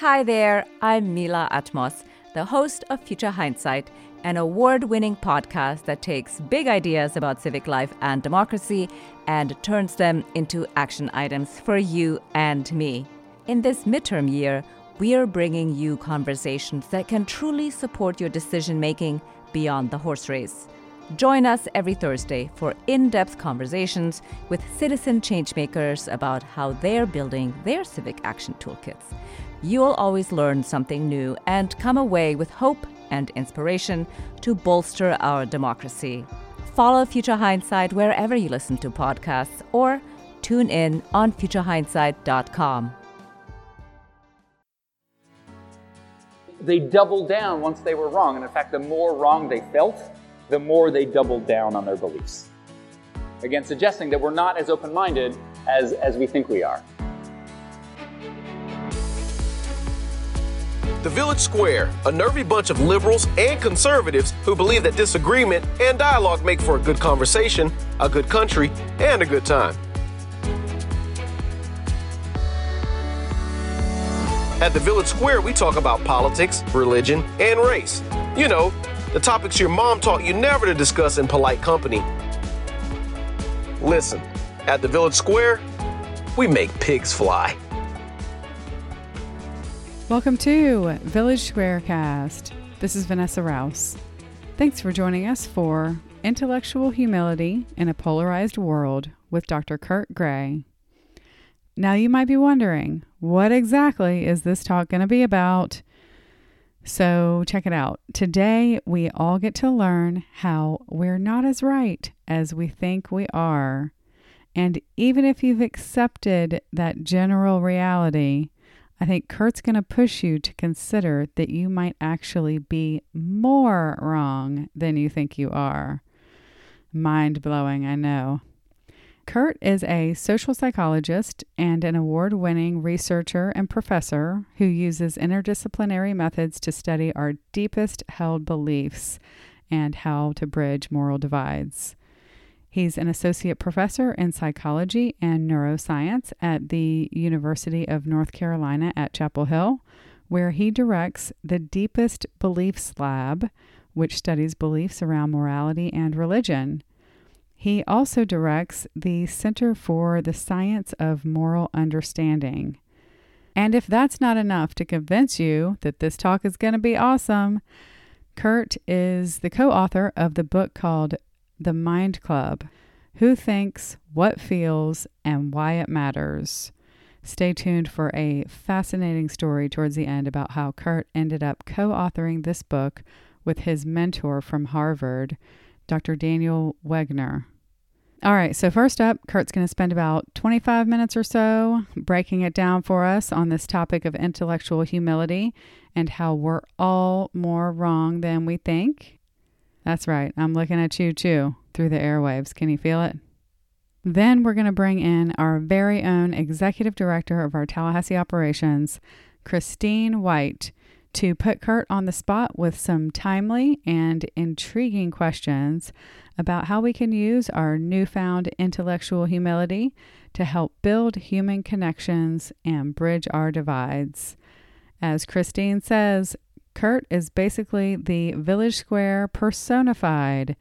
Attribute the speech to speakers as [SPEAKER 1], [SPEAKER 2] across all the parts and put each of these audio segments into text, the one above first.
[SPEAKER 1] Hi there, I'm Mila Atmos, the host of Future Hindsight, an award winning podcast that takes big ideas about civic life and democracy and turns them into action items for you and me. In this midterm year, we are bringing you conversations that can truly support your decision making beyond the horse race. Join us every Thursday for in depth conversations with citizen changemakers about how they're building their civic action toolkits. You'll always learn something new and come away with hope and inspiration to bolster our democracy. Follow Future Hindsight wherever you listen to podcasts or tune in on futurehindsight.com.
[SPEAKER 2] They doubled down once they were wrong. And in fact, the more wrong they felt, the more they doubled down on their beliefs. Again, suggesting that we're not as open minded as, as we think we are.
[SPEAKER 3] The Village Square, a nervy bunch of liberals and conservatives who believe that disagreement and dialogue make for a good conversation, a good country, and a good time. At the Village Square, we talk about politics, religion, and race. You know, the topics your mom taught you never to discuss in polite company. Listen, at the Village Square, we make pigs fly.
[SPEAKER 4] Welcome to Village Squarecast. This is Vanessa Rouse. Thanks for joining us for Intellectual Humility in a Polarized World with Dr. Kurt Gray. Now, you might be wondering, what exactly is this talk going to be about? So, check it out. Today, we all get to learn how we're not as right as we think we are. And even if you've accepted that general reality, I think Kurt's going to push you to consider that you might actually be more wrong than you think you are. Mind blowing, I know. Kurt is a social psychologist and an award winning researcher and professor who uses interdisciplinary methods to study our deepest held beliefs and how to bridge moral divides. He's an associate professor in psychology and neuroscience at the University of North Carolina at Chapel Hill, where he directs the Deepest Beliefs Lab, which studies beliefs around morality and religion. He also directs the Center for the Science of Moral Understanding. And if that's not enough to convince you that this talk is going to be awesome, Kurt is the co author of the book called The Mind Club Who Thinks, What Feels, and Why It Matters. Stay tuned for a fascinating story towards the end about how Kurt ended up co authoring this book with his mentor from Harvard, Dr. Daniel Wegner. All right, so first up, Kurt's going to spend about 25 minutes or so breaking it down for us on this topic of intellectual humility and how we're all more wrong than we think. That's right, I'm looking at you too through the airwaves. Can you feel it? Then we're going to bring in our very own executive director of our Tallahassee operations, Christine White, to put Kurt on the spot with some timely and intriguing questions about how we can use our newfound intellectual humility to help build human connections and bridge our divides. As Christine says, Kurt is basically the village square personified,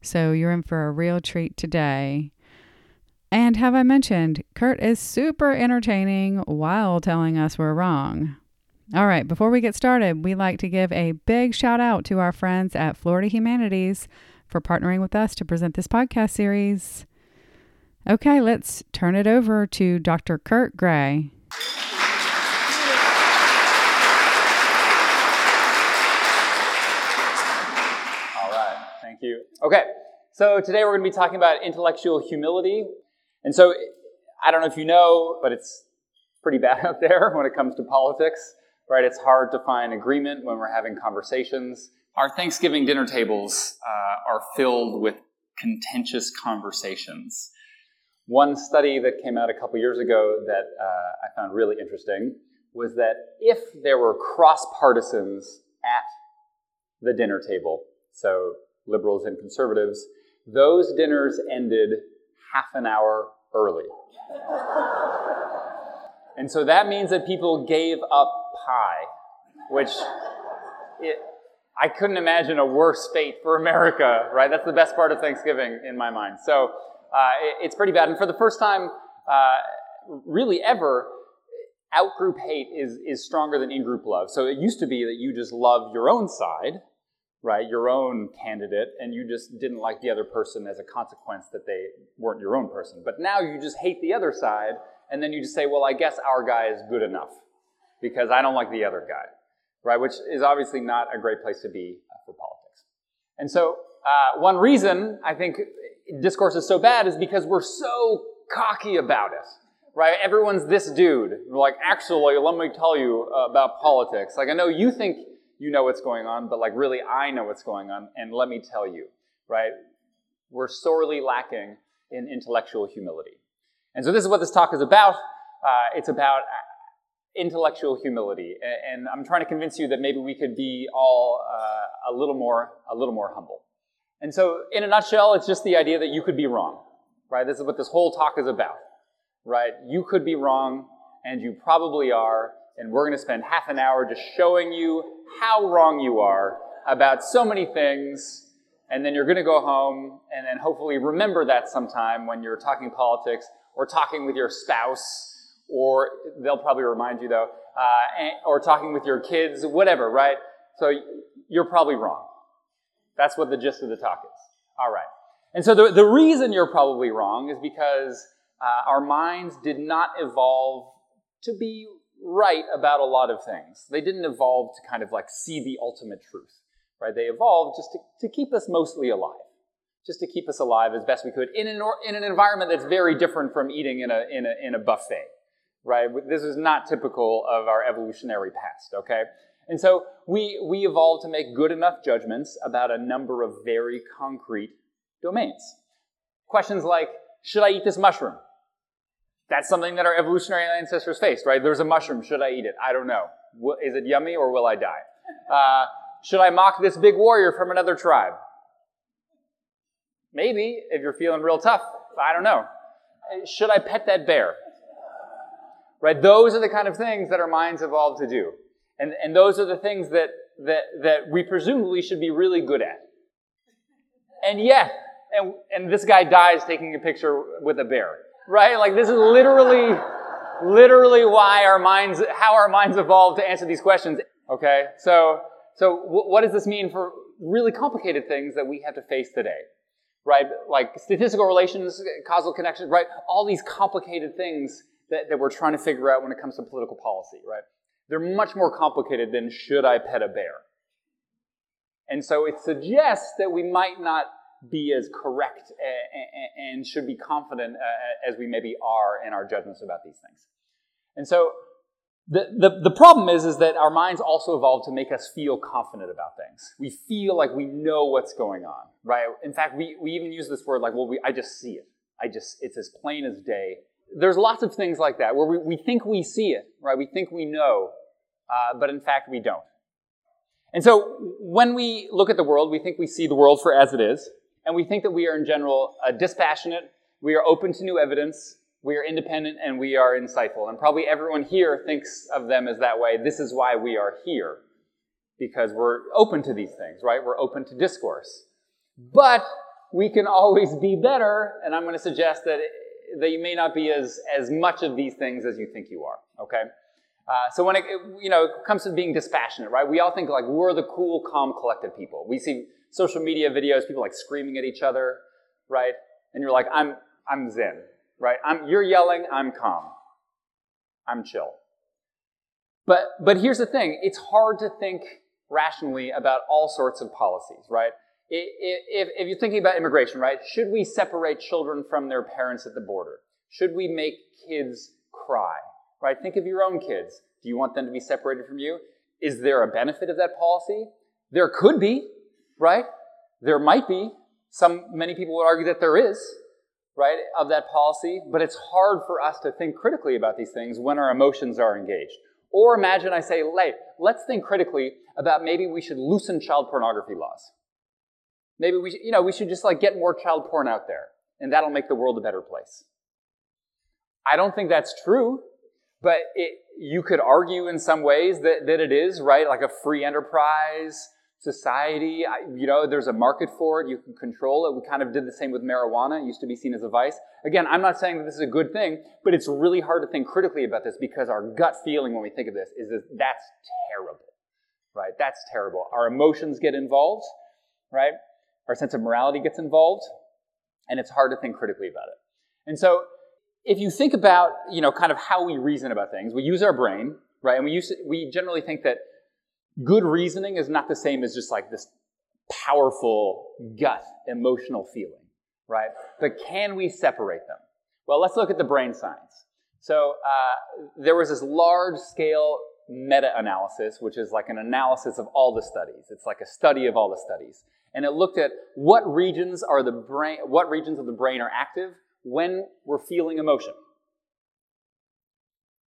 [SPEAKER 4] so you're in for a real treat today. And have I mentioned, Kurt is super entertaining while telling us we're wrong. All right, before we get started, we'd like to give a big shout out to our friends at Florida Humanities for partnering with us to present this podcast series. Okay, let's turn it over to Dr. Kurt Gray.
[SPEAKER 2] All right, thank you. Okay, so today we're going to be talking about intellectual humility. And so I don't know if you know, but it's pretty bad out there when it comes to politics right? It's hard to find agreement when we're having conversations. Our Thanksgiving dinner tables uh, are filled with contentious conversations. One study that came out a couple years ago that uh, I found really interesting was that if there were cross partisans at the dinner table, so liberals and conservatives, those dinners ended half an hour early. And so that means that people gave up pie, which it, I couldn't imagine a worse fate for America, right? That's the best part of Thanksgiving in my mind. So uh, it, it's pretty bad. And for the first time, uh, really ever, out-group hate is, is stronger than in-group love. So it used to be that you just loved your own side, right, your own candidate, and you just didn't like the other person as a consequence that they weren't your own person. But now you just hate the other side, and then you just say, well, I guess our guy is good enough because I don't like the other guy, right? Which is obviously not a great place to be uh, for politics. And so, uh, one reason I think discourse is so bad is because we're so cocky about it, right? Everyone's this dude. We're like, actually, let me tell you about politics. Like, I know you think you know what's going on, but like, really, I know what's going on, and let me tell you, right? We're sorely lacking in intellectual humility. And so, this is what this talk is about. Uh, it's about intellectual humility, and I'm trying to convince you that maybe we could be all uh, a little more, a little more humble. And so, in a nutshell, it's just the idea that you could be wrong, right? This is what this whole talk is about, right? You could be wrong, and you probably are, and we're going to spend half an hour just showing you how wrong you are about so many things, and then you're going to go home and then hopefully remember that sometime when you're talking politics or talking with your spouse, or they'll probably remind you though, uh, or talking with your kids, whatever, right? So you're probably wrong. That's what the gist of the talk is. All right. And so the, the reason you're probably wrong is because uh, our minds did not evolve to be right about a lot of things. They didn't evolve to kind of like see the ultimate truth, right? They evolved just to, to keep us mostly alive, just to keep us alive as best we could in an, or, in an environment that's very different from eating in a, in a, in a buffet, right? This is not typical of our evolutionary past, okay? And so we, we evolved to make good enough judgments about a number of very concrete domains. Questions like, should I eat this mushroom? That's something that our evolutionary ancestors faced, right? There's a mushroom. Should I eat it? I don't know. Is it yummy or will I die? Uh, should I mock this big warrior from another tribe? Maybe, if you're feeling real tough. I don't know. Should I pet that bear? Right? Those are the kind of things that our minds evolved to do. And, and those are the things that, that, that we presumably should be really good at. And yet, and, and this guy dies taking a picture with a bear, right? Like this is literally, literally why our minds, how our minds evolved to answer these questions. Okay, so, so what does this mean for really complicated things that we have to face today? Right? Like statistical relations, causal connections, right? All these complicated things that, that we're trying to figure out when it comes to political policy, right? They're much more complicated than should I pet a bear? And so it suggests that we might not be as correct eh, eh, eh, and should be confident as we maybe are in our judgments about these things. And so the, the, the problem is, is that our minds also evolved to make us feel confident about things. We feel like we know what's going on, right? In fact, we, we even use this word like, well, we, I just see it. I just, it's as plain as day there's lots of things like that where we, we think we see it, right? We think we know, uh, but in fact we don't. And so when we look at the world, we think we see the world for as it is, and we think that we are in general uh, dispassionate, we are open to new evidence, we are independent, and we are insightful. And probably everyone here thinks of them as that way. This is why we are here, because we're open to these things, right? We're open to discourse. But we can always be better, and I'm going to suggest that that you may not be as, as much of these things as you think you are, okay? Uh, so when it, you know, it comes to being dispassionate, right? We all think like we're the cool, calm, collected people. We see social media videos, people like screaming at each other, right? And you're like, I'm, I'm zen, right? I'm, you're yelling, I'm calm. I'm chill. But, but here's the thing. It's hard to think rationally about all sorts of policies, right? if, if you're thinking about immigration, right, should we separate children from their parents at the border? Should we make kids cry? Right? Think of your own kids. Do you want them to be separated from you? Is there a benefit of that policy? There could be, right? There might be. Some many people would argue that there is, right, of that policy, but it's hard for us to think critically about these things when our emotions are engaged. Or imagine I say, hey, let's think critically about maybe we should loosen child pornography laws. Maybe we, you know, we should just like get more child porn out there, and that'll make the world a better place. I don't think that's true, But it, you could argue in some ways that, that it is, right? Like a free enterprise society. You know, there's a market for it. You can control it. We kind of did the same with marijuana. It used to be seen as a vice. Again, I'm not saying that this is a good thing, but it's really hard to think critically about this because our gut feeling when we think of this is that that's terrible, right? That's terrible. Our emotions get involved, right? Our sense of morality gets involved, and it's hard to think critically about it. And so, if you think about, you know, kind of how we reason about things, we use our brain, right? And we use we generally think that good reasoning is not the same as just like this powerful gut emotional feeling, right? But can we separate them? Well, let's look at the brain science. So uh, there was this large scale meta analysis, which is like an analysis of all the studies. It's like a study of all the studies. And it looked at what regions are the brain, what regions of the brain are active when we're feeling emotion.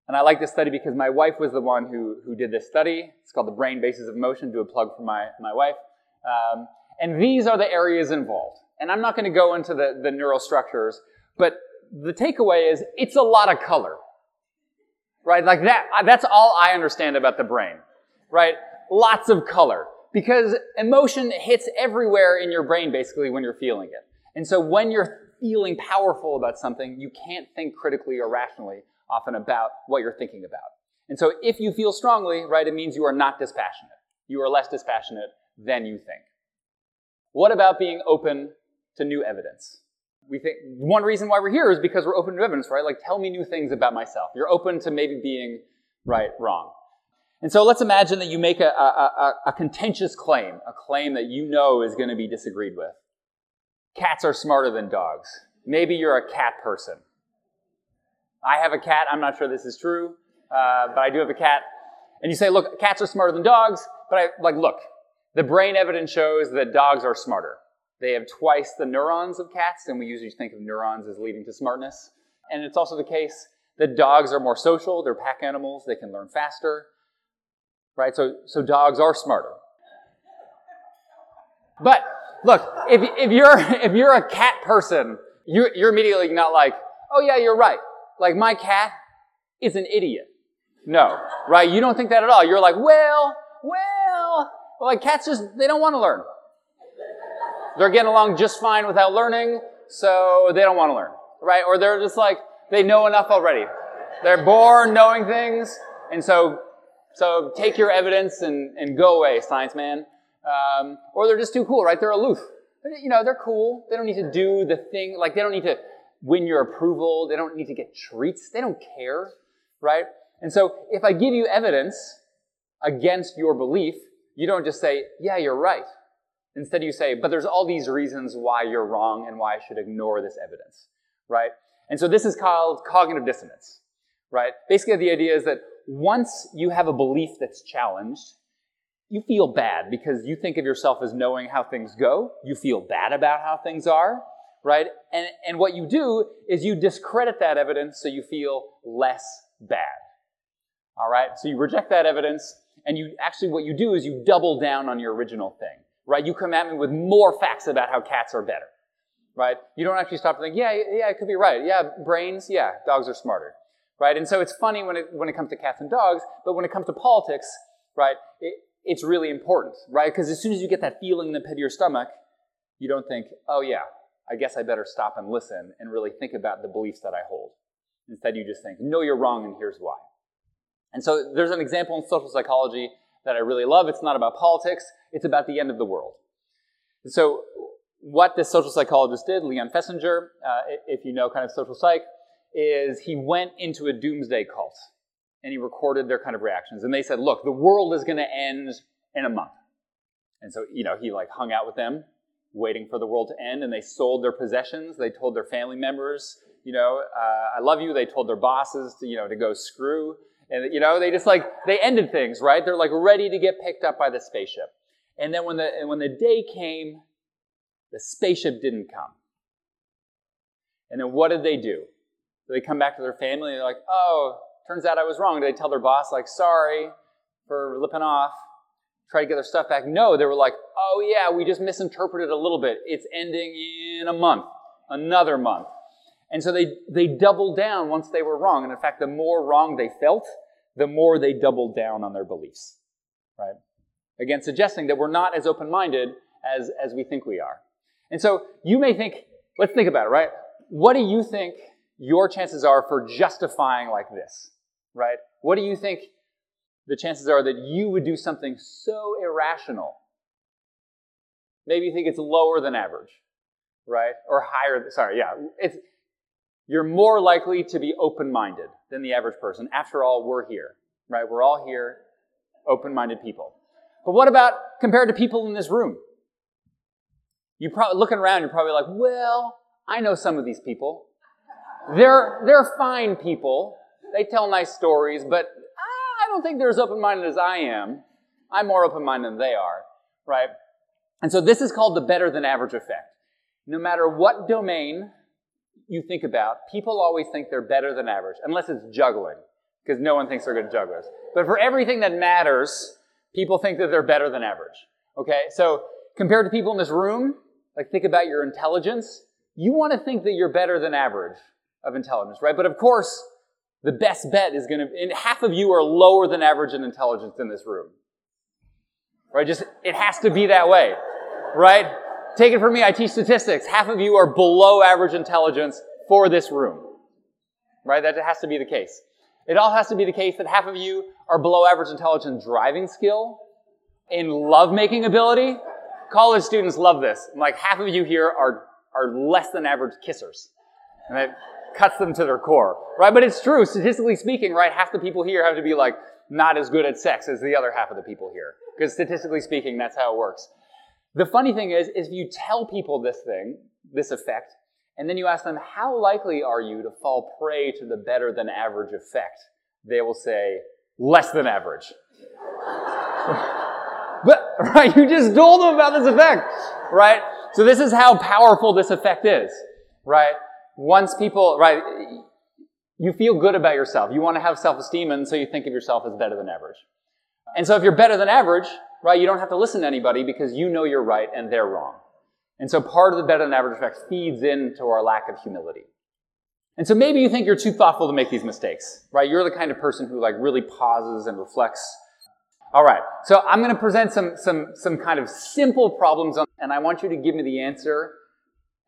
[SPEAKER 2] And I like this study because my wife was the one who, who did this study. It's called The Brain Basis of Emotion. Do a plug for my, my wife. Um, and these are the areas involved. And I'm not going to go into the, the neural structures, but the takeaway is it's a lot of color. Right? Like that, that's all I understand about the brain. Right? Lots of color. Because emotion hits everywhere in your brain basically when you're feeling it. And so when you're feeling powerful about something, you can't think critically or rationally often about what you're thinking about. And so if you feel strongly, right, it means you are not dispassionate. You are less dispassionate than you think. What about being open to new evidence? We think one reason why we're here is because we're open to evidence, right? Like, tell me new things about myself. You're open to maybe being right, wrong. And so let's imagine that you make a, a, a, a contentious claim, a claim that you know is going to be disagreed with. Cats are smarter than dogs. Maybe you're a cat person. I have a cat. I'm not sure this is true, uh, but I do have a cat. And you say, look, cats are smarter than dogs. But I like, look, the brain evidence shows that dogs are smarter. They have twice the neurons of cats, and we usually think of neurons as leading to smartness. And it's also the case that dogs are more social. They're pack animals. They can learn faster. Right? So, so dogs are smarter. But look, if, if you're if you're a cat person, you're, you're immediately not like, oh yeah, you're right like my cat is an idiot. No, right? You don't think that at all. You're like, well, well, well like cats just, they don't want to learn. They're getting along just fine without learning, so they don't want to learn, right? Or they're just like, they know enough already. They're born knowing things, and so, so take your evidence and, and go away, science man. Um, or they're just too cool, right? They're aloof. You know, they're cool. They don't need to do the thing, like they don't need to win your approval. They don't need to get treats. They don't care, right? And so if I give you evidence against your belief, you don't just say, yeah, you're right. Instead, you say, but there's all these reasons why you're wrong and why I should ignore this evidence, right? And so this is called cognitive dissonance, right? Basically, the idea is that once you have a belief that's challenged, you feel bad because you think of yourself as knowing how things go. You feel bad about how things are right? And, and what you do is you discredit that evidence so you feel less bad. All right? So you reject that evidence, and you actually, what you do is you double down on your original thing, right? You come at me with more facts about how cats are better, right? You don't actually stop to think, yeah, yeah, it could be right. Yeah, brains, yeah, dogs are smarter, right? And so it's funny when it, when it comes to cats and dogs, but when it comes to politics, right, it, it's really important, right? Because as soon as you get that feeling in the pit of your stomach, you don't think, oh yeah, I guess I better stop and listen and really think about the beliefs that I hold. Instead, you just think, no, you're wrong, and here's why. And so there's an example in social psychology that I really love. It's not about politics, it's about the end of the world. So, what this social psychologist did, Leon Festinger, uh, if you know kind of social psych, is he went into a doomsday cult and he recorded their kind of reactions. And they said, look, the world is going to end in a month. And so, you know, he like hung out with them waiting for the world to end, and they sold their possessions. They told their family members, you know, uh, I love you. They told their bosses to, you know, to go screw. And, you know, they just like, they ended things, right? They're like ready to get picked up by the spaceship. And then when the, when the day came, the spaceship didn't come. And then what did they do? They come back to their family and they're like, oh, turns out I was wrong. Did they tell their boss, like, sorry for lipping off? Try to get their stuff back. No, they were like, oh yeah, we just misinterpreted a little bit. It's ending in a month, another month. And so they, they doubled down once they were wrong. And in fact, the more wrong they felt, the more they doubled down on their beliefs. Right? Again, suggesting that we're not as open minded as, as we think we are. And so you may think, let's think about it, right? What do you think your chances are for justifying like this, right? What do you think the chances are that you would do something so irrational? Maybe you think it's lower than average, right? Or higher, sorry, yeah. It's, you're more likely to be open minded than the average person. After all, we're here, right? We're all here, open minded people. But what about compared to people in this room? You probably looking around, you're probably like, well, I know some of these people. They're they're fine people. They tell nice stories, but I don't think they're as open-minded as I am. I'm more open-minded than they are, right? And so this is called the better than average effect. No matter what domain you think about, people always think they're better than average, unless it's juggling, because no one thinks they're good jugglers. But for everything that matters, people think that they're better than average. Okay? So compared to people in this room, like think about your intelligence, you want to think that you're better than average of intelligence, right? But of course, the best bet is going to, and half of you are lower than average in intelligence in this room. Right? Just, it has to be that way. Right? Take it from me, I teach statistics. Half of you are below average intelligence for this room. Right? That has to be the case. It all has to be the case that half of you are below average intelligence driving skill, in lovemaking ability. College students love this. Like half of you here are, are less than average kissers. And cuts them to their core. Right? But it's true, statistically speaking, right? Half the people here have to be like not as good at sex as the other half of the people here. Because statistically speaking, that's how it works. The funny thing is, is if you tell people this thing, this effect, and then you ask them, how likely are you to fall prey to the better than average effect? They will say, less than average. but, right, you just told them about this effect, right? So this is how powerful this effect is, right? Once people, right, you feel good about yourself. You want to have self-esteem, and so you think of yourself as better than average. And so if you're better than average, right, you don't have to listen to anybody because you know you're right and they're wrong. And so part of the better than average effect feeds into our lack of humility. And so maybe you think you're too thoughtful to make these mistakes, right? You're the kind of person who like really pauses and reflects. All right. So I'm going to present some, some, some kind of simple problems on, and I want you to give me the answer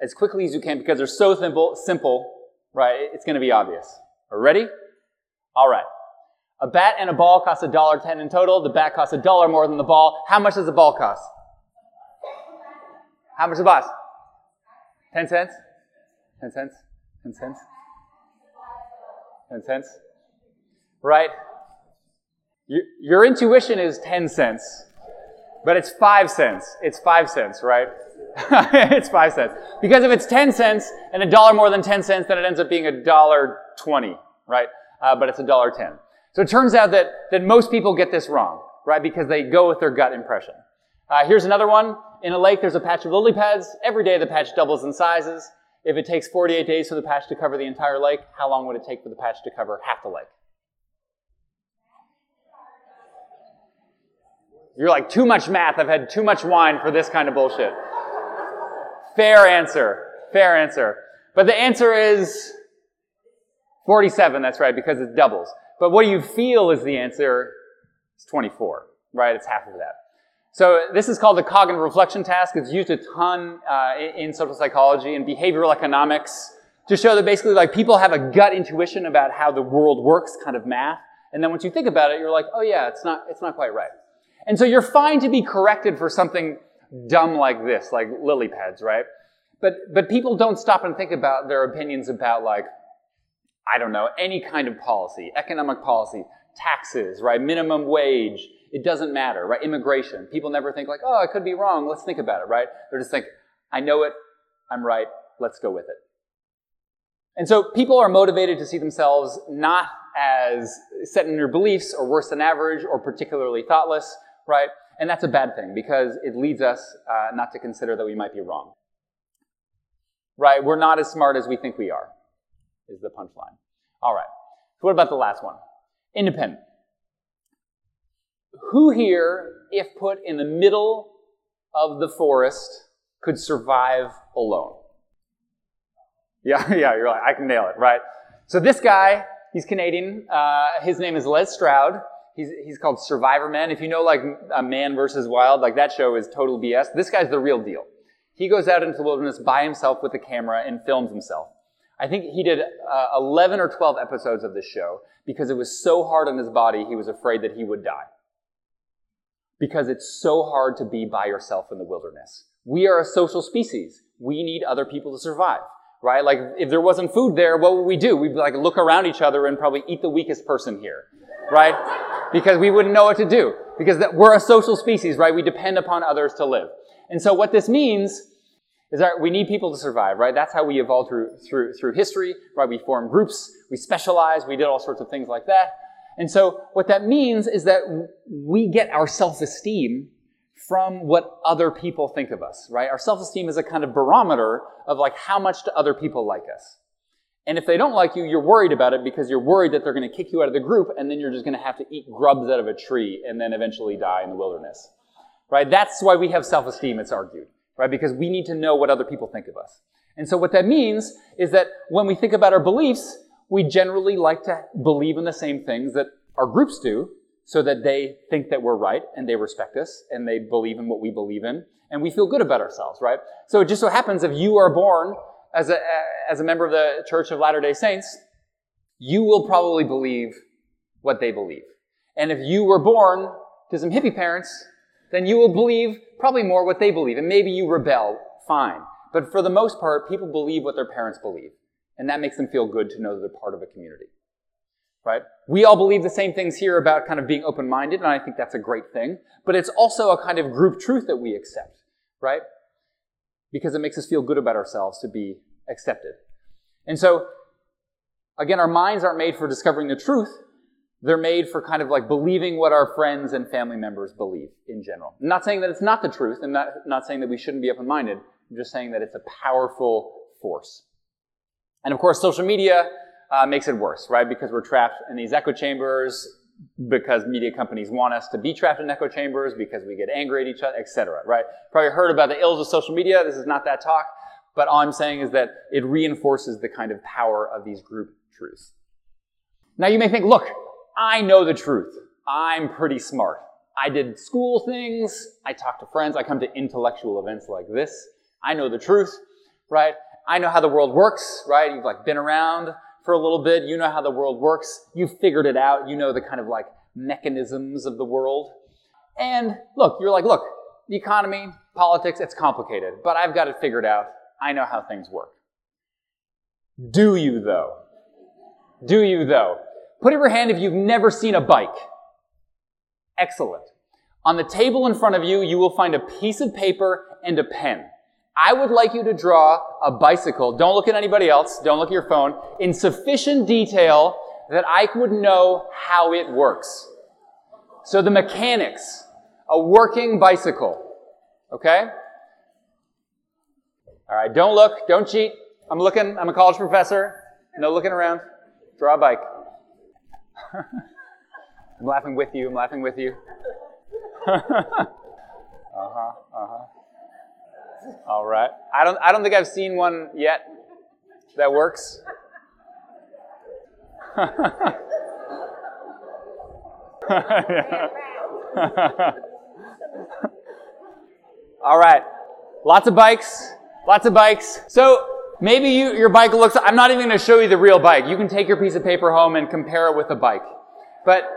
[SPEAKER 2] as quickly as you can because they're so simple, simple, right? It's going to be obvious. Are ready? All right. A bat and a ball cost a dollar ten in total. The bat costs a dollar more than the ball. How much does the ball cost? How much the ball? Ten cents? Ten cents? Ten cents? Ten cents? Right? Your, your intuition is ten cents, but it's five cents. It's five cents, right? it's five cents. Because if it's ten cents and a dollar more than ten cents, then it ends up being a dollar twenty, right? Uh, but it's a dollar ten. So it turns out that, that most people get this wrong, right? Because they go with their gut impression. Uh, here's another one. In a lake, there's a patch of lily pads. Every day, the patch doubles in sizes. If it takes 48 days for the patch to cover the entire lake, how long would it take for the patch to cover half the lake? You're like, too much math. I've had too much wine for this kind of bullshit. Fair answer. Fair answer. But the answer is 47. That's right, because it doubles. But what do you feel is the answer is 24, right? It's half of that. So this is called the cognitive reflection task. It's used a ton uh, in social psychology and behavioral economics to show that basically like people have a gut intuition about how the world works, kind of math. And then once you think about it, you're like, oh yeah, it's not, it's not quite right. And so you're fine to be corrected for something dumb like this, like lily pads, right? But, but people don't stop and think about their opinions about like, I don't know, any kind of policy, economic policy, taxes, right? Minimum wage. It doesn't matter, right? Immigration. People never think like, oh, I could be wrong. Let's think about it, right? They're just like, I know it. I'm right. Let's go with it. And so people are motivated to see themselves not as set in their beliefs or worse than average or particularly thoughtless, right? And that's a bad thing because it leads us uh, not to consider that we might be wrong. Right? We're not as smart as we think we are is the punchline. All right. So what about the last one? Independent. Who here, if put in the middle of the forest, could survive alone? Yeah, yeah, you're like, I can nail it, right? So this guy, he's Canadian. Uh, his name is Les Stroud. He's, he's called Survivor Man. If you know like a Man versus Wild, like that show is total BS. This guy's the real deal. He goes out into the wilderness by himself with a camera and films himself. I think he did uh, 11 or 12 episodes of this show because it was so hard on his body, he was afraid that he would die. Because it's so hard to be by yourself in the wilderness. We are a social species. We need other people to survive, right? Like, if there wasn't food there, what would we do? We'd like look around each other and probably eat the weakest person here, right? Because we wouldn't know what to do. Because we're a social species, right? We depend upon others to live. And so what this means is that we need people to survive, right? That's how we evolved through, through, through history, right? We formed groups, we specialized, we did all sorts of things like that. And so what that means is that we get our self-esteem from what other people think of us, right? Our self-esteem is a kind of barometer of like how much do other people like us. And if they don't like you, you're worried about it because you're worried that they're going to kick you out of the group and then you're just going to have to eat grubs out of a tree and then eventually die in the wilderness. Right? That's why we have self-esteem, it's argued right? Because we need to know what other people think of us. And so what that means is that when we think about our beliefs, we generally like to believe in the same things that our groups do so that they think that we're right and they respect us and they believe in what we believe in and we feel good about ourselves, right? So it just so happens if you are born as a, as a member of the Church of Latter-day Saints, you will probably believe what they believe. And if you were born to some hippie parents, then you will believe probably more what they believe. And maybe you rebel, fine. But for the most part, people believe what their parents believe. And that makes them feel good to know that they're part of a community. Right? We all believe the same things here about kind of being open-minded, and I think that's a great thing. But it's also a kind of group truth that we accept, right? Because it makes us feel good about ourselves to be accepted. And so, again, our minds aren't made for discovering the truth, they're made for kind of like believing what our friends and family members believe in general. I'm not saying that it's not the truth, and not, not saying that we shouldn't be open minded. I'm just saying that it's a powerful force. And of course, social media uh, makes it worse, right? Because we're trapped in these echo chambers, because media companies want us to be trapped in echo chambers, because we get angry at each other, etc. Right? Probably heard about the ills of social media. This is not that talk, but all I'm saying is that it reinforces the kind of power of these group truths. Now you may think, look, I know the truth. I'm pretty smart. I did school things. I talk to friends. I come to intellectual events like this. I know the truth, right? I know how the world works, right? You've like been around for a little bit. You know how the world works. You've figured it out. You know the kind of like mechanisms of the world. And look, you're like, look, the economy, politics, it's complicated, but I've got it figured out. I know how things work. Do you though? Do you though? Put up your hand if you've never seen a bike. Excellent. On the table in front of you, you will find a piece of paper and a pen. I would like you to draw a bicycle. Don't look at anybody else. Don't look at your phone. In sufficient detail that I would know how it works. So the mechanics, a working bicycle. Okay? All right, don't look, don't cheat. I'm looking, I'm a college professor. No looking around. Draw a bike. I'm laughing with you. I'm laughing with you. uh huh. Uh huh. All right. I don't. I don't think I've seen one yet that works. All right. Lots of bikes. Lots of bikes. So Maybe you, your bike looks, I'm not even going to show you the real bike. You can take your piece of paper home and compare it with a bike. But,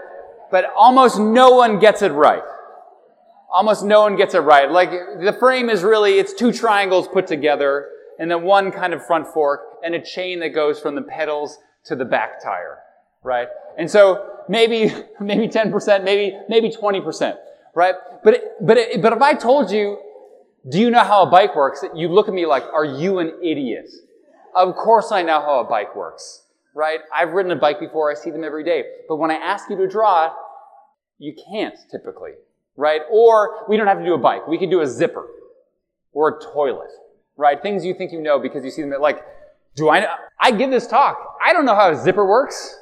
[SPEAKER 2] but almost no one gets it right. Almost no one gets it right. Like, the frame is really, it's two triangles put together, and then one kind of front fork, and a chain that goes from the pedals to the back tire. Right? And so, maybe, maybe 10%, maybe, maybe 20%. Right? But, but, but if I told you do you know how a bike works? You look at me like, are you an idiot? Of course I know how a bike works, right? I've ridden a bike before. I see them every day. But when I ask you to draw it, you can't typically, right? Or we don't have to do a bike. We can do a zipper or a toilet, right? Things you think you know because you see them like, do I know? I give this talk. I don't know how a zipper works.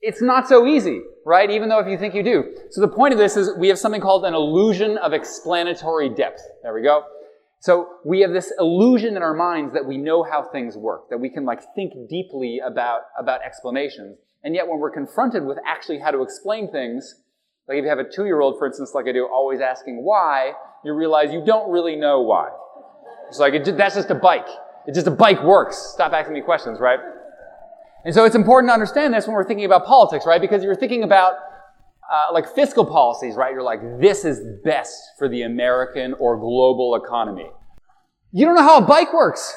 [SPEAKER 2] It's not so easy right? Even though if you think you do. So the point of this is we have something called an illusion of explanatory depth. There we go. So we have this illusion in our minds that we know how things work, that we can like think deeply about, about explanations. And yet when we're confronted with actually how to explain things, like if you have a two-year-old, for instance, like I do, always asking why, you realize you don't really know why. It's like, it, that's just a bike. It's just a bike works. Stop asking me questions, right? And so it's important to understand this when we're thinking about politics, right? Because you're thinking about uh, like fiscal policies, right? You're like, this is best for the American or global economy. You don't know how a bike works.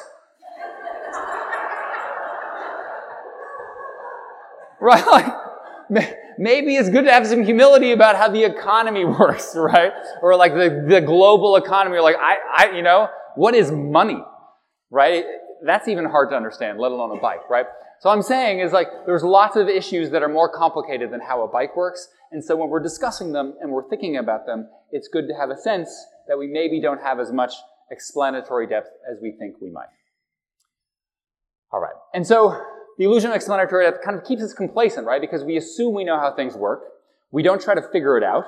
[SPEAKER 2] right? Like, maybe it's good to have some humility about how the economy works, right? Or like the, the global economy. or Like, I, I, you know, what is money? Right? That's even hard to understand, let alone a bike, right? So I'm saying is like, there's lots of issues that are more complicated than how a bike works. And so when we're discussing them and we're thinking about them, it's good to have a sense that we maybe don't have as much explanatory depth as we think we might. All right. And so the illusion of explanatory depth kind of keeps us complacent, right? Because we assume we know how things work. We don't try to figure it out.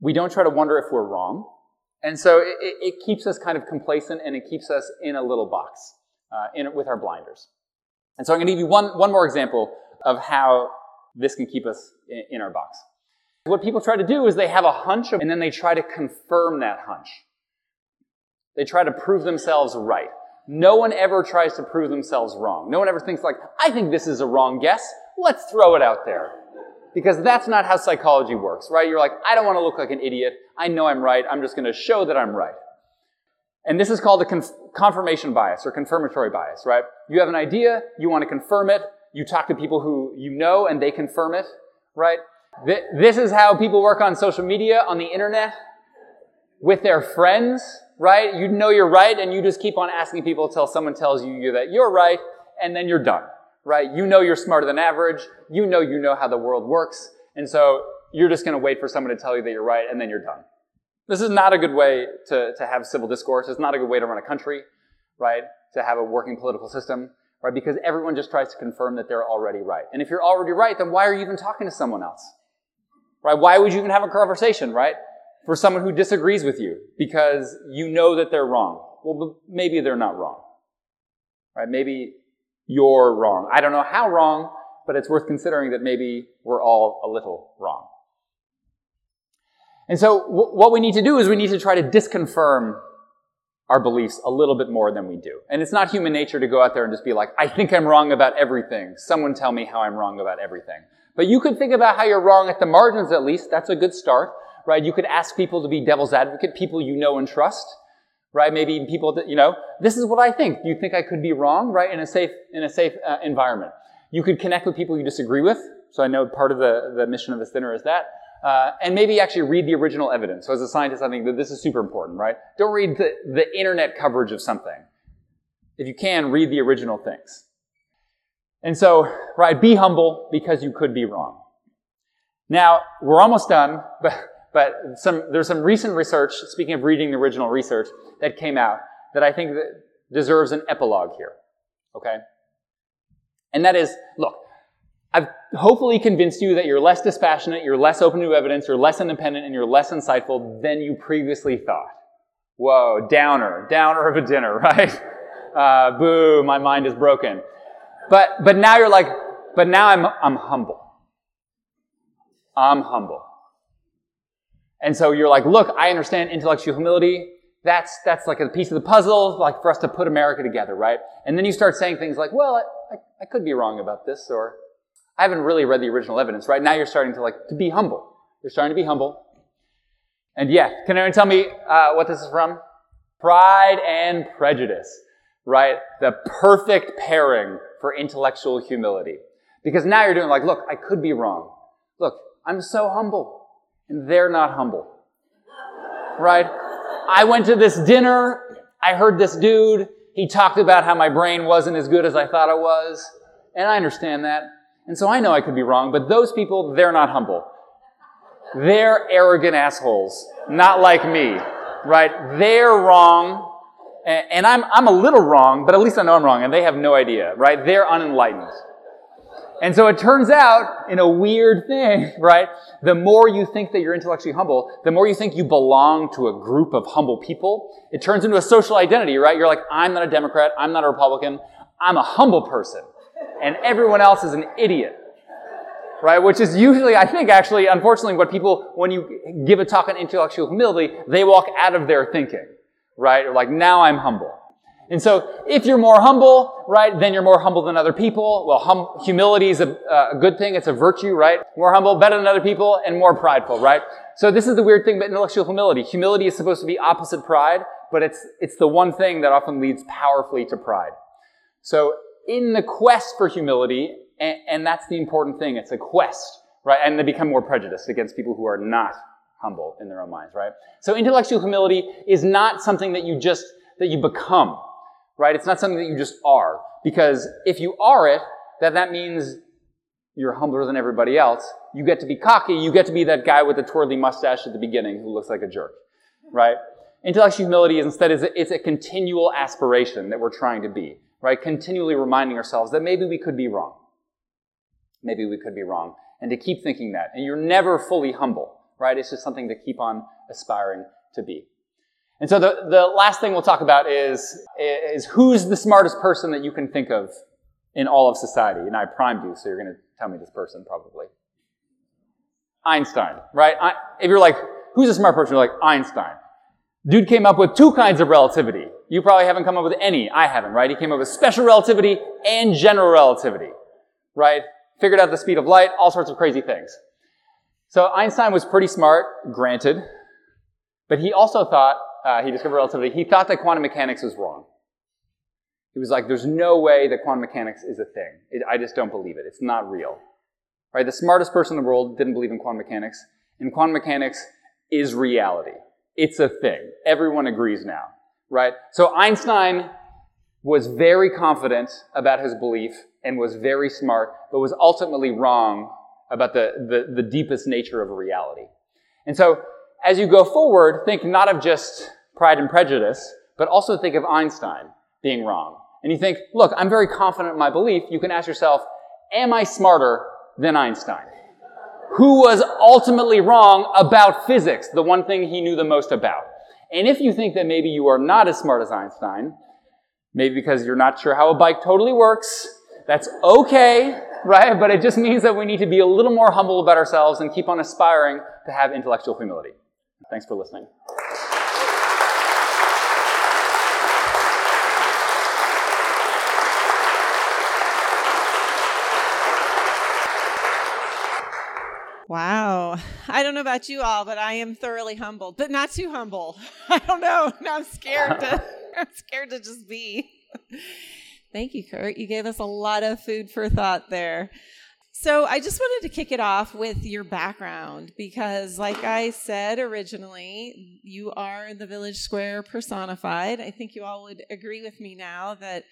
[SPEAKER 2] We don't try to wonder if we're wrong. And so it, it keeps us kind of complacent and it keeps us in a little box uh, in, with our blinders. And so I'm going to give you one, one more example of how this can keep us in, in our box. What people try to do is they have a hunch and then they try to confirm that hunch. They try to prove themselves right. No one ever tries to prove themselves wrong. No one ever thinks like, I think this is a wrong guess. Let's throw it out there. Because that's not how psychology works, right? You're like, I don't want to look like an idiot. I know I'm right. I'm just going to show that I'm right. And this is called the confirmation bias or confirmatory bias, right? You have an idea, you want to confirm it, you talk to people who you know and they confirm it, right? This is how people work on social media, on the internet, with their friends, right? You know you're right and you just keep on asking people until someone tells you that you're right and then you're done, right? You know you're smarter than average. You know you know how the world works. And so you're just going to wait for someone to tell you that you're right and then you're done. This is not a good way to, to have civil discourse. It's not a good way to run a country, right? To have a working political system, right? Because everyone just tries to confirm that they're already right. And if you're already right, then why are you even talking to someone else? Right? Why would you even have a conversation, right? For someone who disagrees with you because you know that they're wrong. Well, maybe they're not wrong. Right? Maybe you're wrong. I don't know how wrong, but it's worth considering that maybe we're all a little wrong. And so w- what we need to do is we need to try to disconfirm our beliefs a little bit more than we do. And it's not human nature to go out there and just be like, I think I'm wrong about everything. Someone tell me how I'm wrong about everything. But you could think about how you're wrong at the margins at least. That's a good start, right? You could ask people to be devil's advocate, people you know and trust, right? Maybe people that, you know, this is what I think. Do you think I could be wrong, right? In a safe, in a safe uh, environment. You could connect with people you disagree with. So I know part of the, the mission of this dinner is that. Uh, and maybe actually read the original evidence. So as a scientist, I think that this is super important, right? Don't read the, the internet coverage of something. If you can, read the original things. And so, right, be humble because you could be wrong. Now, we're almost done, but, but some, there's some recent research, speaking of reading the original research, that came out that I think that deserves an epilogue here. Okay? And that is, look, I've hopefully convinced you that you're less dispassionate, you're less open to evidence, you're less independent, and you're less insightful than you previously thought. Whoa, downer, downer of a dinner, right? Uh, boo, my mind is broken. But, but now you're like, but now I'm, I'm humble. I'm humble. And so you're like, look, I understand intellectual humility. That's, that's like a piece of the puzzle, like for us to put America together, right? And then you start saying things like, well, I, I, I could be wrong about this, or I haven't really read the original evidence, right? Now you're starting to like, to be humble. You're starting to be humble. And yeah, can anyone tell me uh, what this is from? Pride and Prejudice, right? The perfect pairing for intellectual humility. Because now you're doing like, look, I could be wrong. Look, I'm so humble. And they're not humble. Right? I went to this dinner. I heard this dude. He talked about how my brain wasn't as good as I thought it was. And I understand that. And so I know I could be wrong, but those people, they're not humble. They're arrogant assholes, not like me, right? They're wrong, and I'm, I'm a little wrong, but at least I know I'm wrong, and they have no idea, right? They're unenlightened. And so it turns out, in a weird thing, right, the more you think that you're intellectually humble, the more you think you belong to a group of humble people, it turns into a social identity, right? You're like, I'm not a Democrat, I'm not a Republican, I'm a humble person. And everyone else is an idiot. Right? Which is usually, I think, actually, unfortunately, what people, when you give a talk on intellectual humility, they walk out of their thinking. Right? Or like, now I'm humble. And so, if you're more humble, right, then you're more humble than other people. Well, hum- humility is a, uh, a, good thing. It's a virtue, right? More humble, better than other people, and more prideful, right? So this is the weird thing about intellectual humility. Humility is supposed to be opposite pride, but it's, it's the one thing that often leads powerfully to pride. So in the quest for humility, and, and that's the important thing, it's a quest, right? And they become more prejudiced against people who are not humble in their own minds, right? So intellectual humility is not something that you just, that you become right? It's not something that you just are. Because if you are it, that that means you're humbler than everybody else. You get to be cocky. You get to be that guy with the twirly mustache at the beginning who looks like a jerk, right? Intellectual humility is instead is it's a continual aspiration that we're trying to be, right? Continually reminding ourselves that maybe we could be wrong. Maybe we could be wrong. And to keep thinking that. And you're never fully humble, right? It's just something to keep on aspiring to be. And so the, the last thing we'll talk about is, is who's the smartest person that you can think of in all of society. And I primed you, so you're going to tell me this person probably. Einstein, right? I, if you're like, who's a smart person? You're like, Einstein. Dude came up with two kinds of relativity. You probably haven't come up with any. I haven't, right? He came up with special relativity and general relativity, right? Figured out the speed of light, all sorts of crazy things. So Einstein was pretty smart, granted, but he also thought uh, he discovered relativity, he thought that quantum mechanics was wrong. He was like, there's no way that quantum mechanics is a thing. It, I just don't believe it. It's not real. Right? The smartest person in the world didn't believe in quantum mechanics, and quantum mechanics is reality. It's a thing. Everyone agrees now. Right? So Einstein was very confident about his belief and was very smart, but was ultimately wrong about the, the, the deepest nature of reality. And so as you go forward, think not of just pride and prejudice, but also think of Einstein being wrong. And you think, look, I'm very confident in my belief. You can ask yourself, am I smarter than Einstein? Who was ultimately wrong about physics, the one thing he knew the most about? And if you think that maybe you are not as smart as Einstein, maybe because you're not sure how a bike totally works, that's okay, right? But it just means that we need to be a little more humble about ourselves and keep on aspiring to have intellectual humility. Thanks for listening.
[SPEAKER 5] Wow. I don't know about you all, but I am thoroughly humbled, but not too humble. I don't know. Now I'm scared to I'm scared to just be. Thank you, Kurt. You gave us a lot of food for thought there. So I just wanted to kick it off with your background because, like I said originally, you are the Village Square personified. I think you all would agree with me now that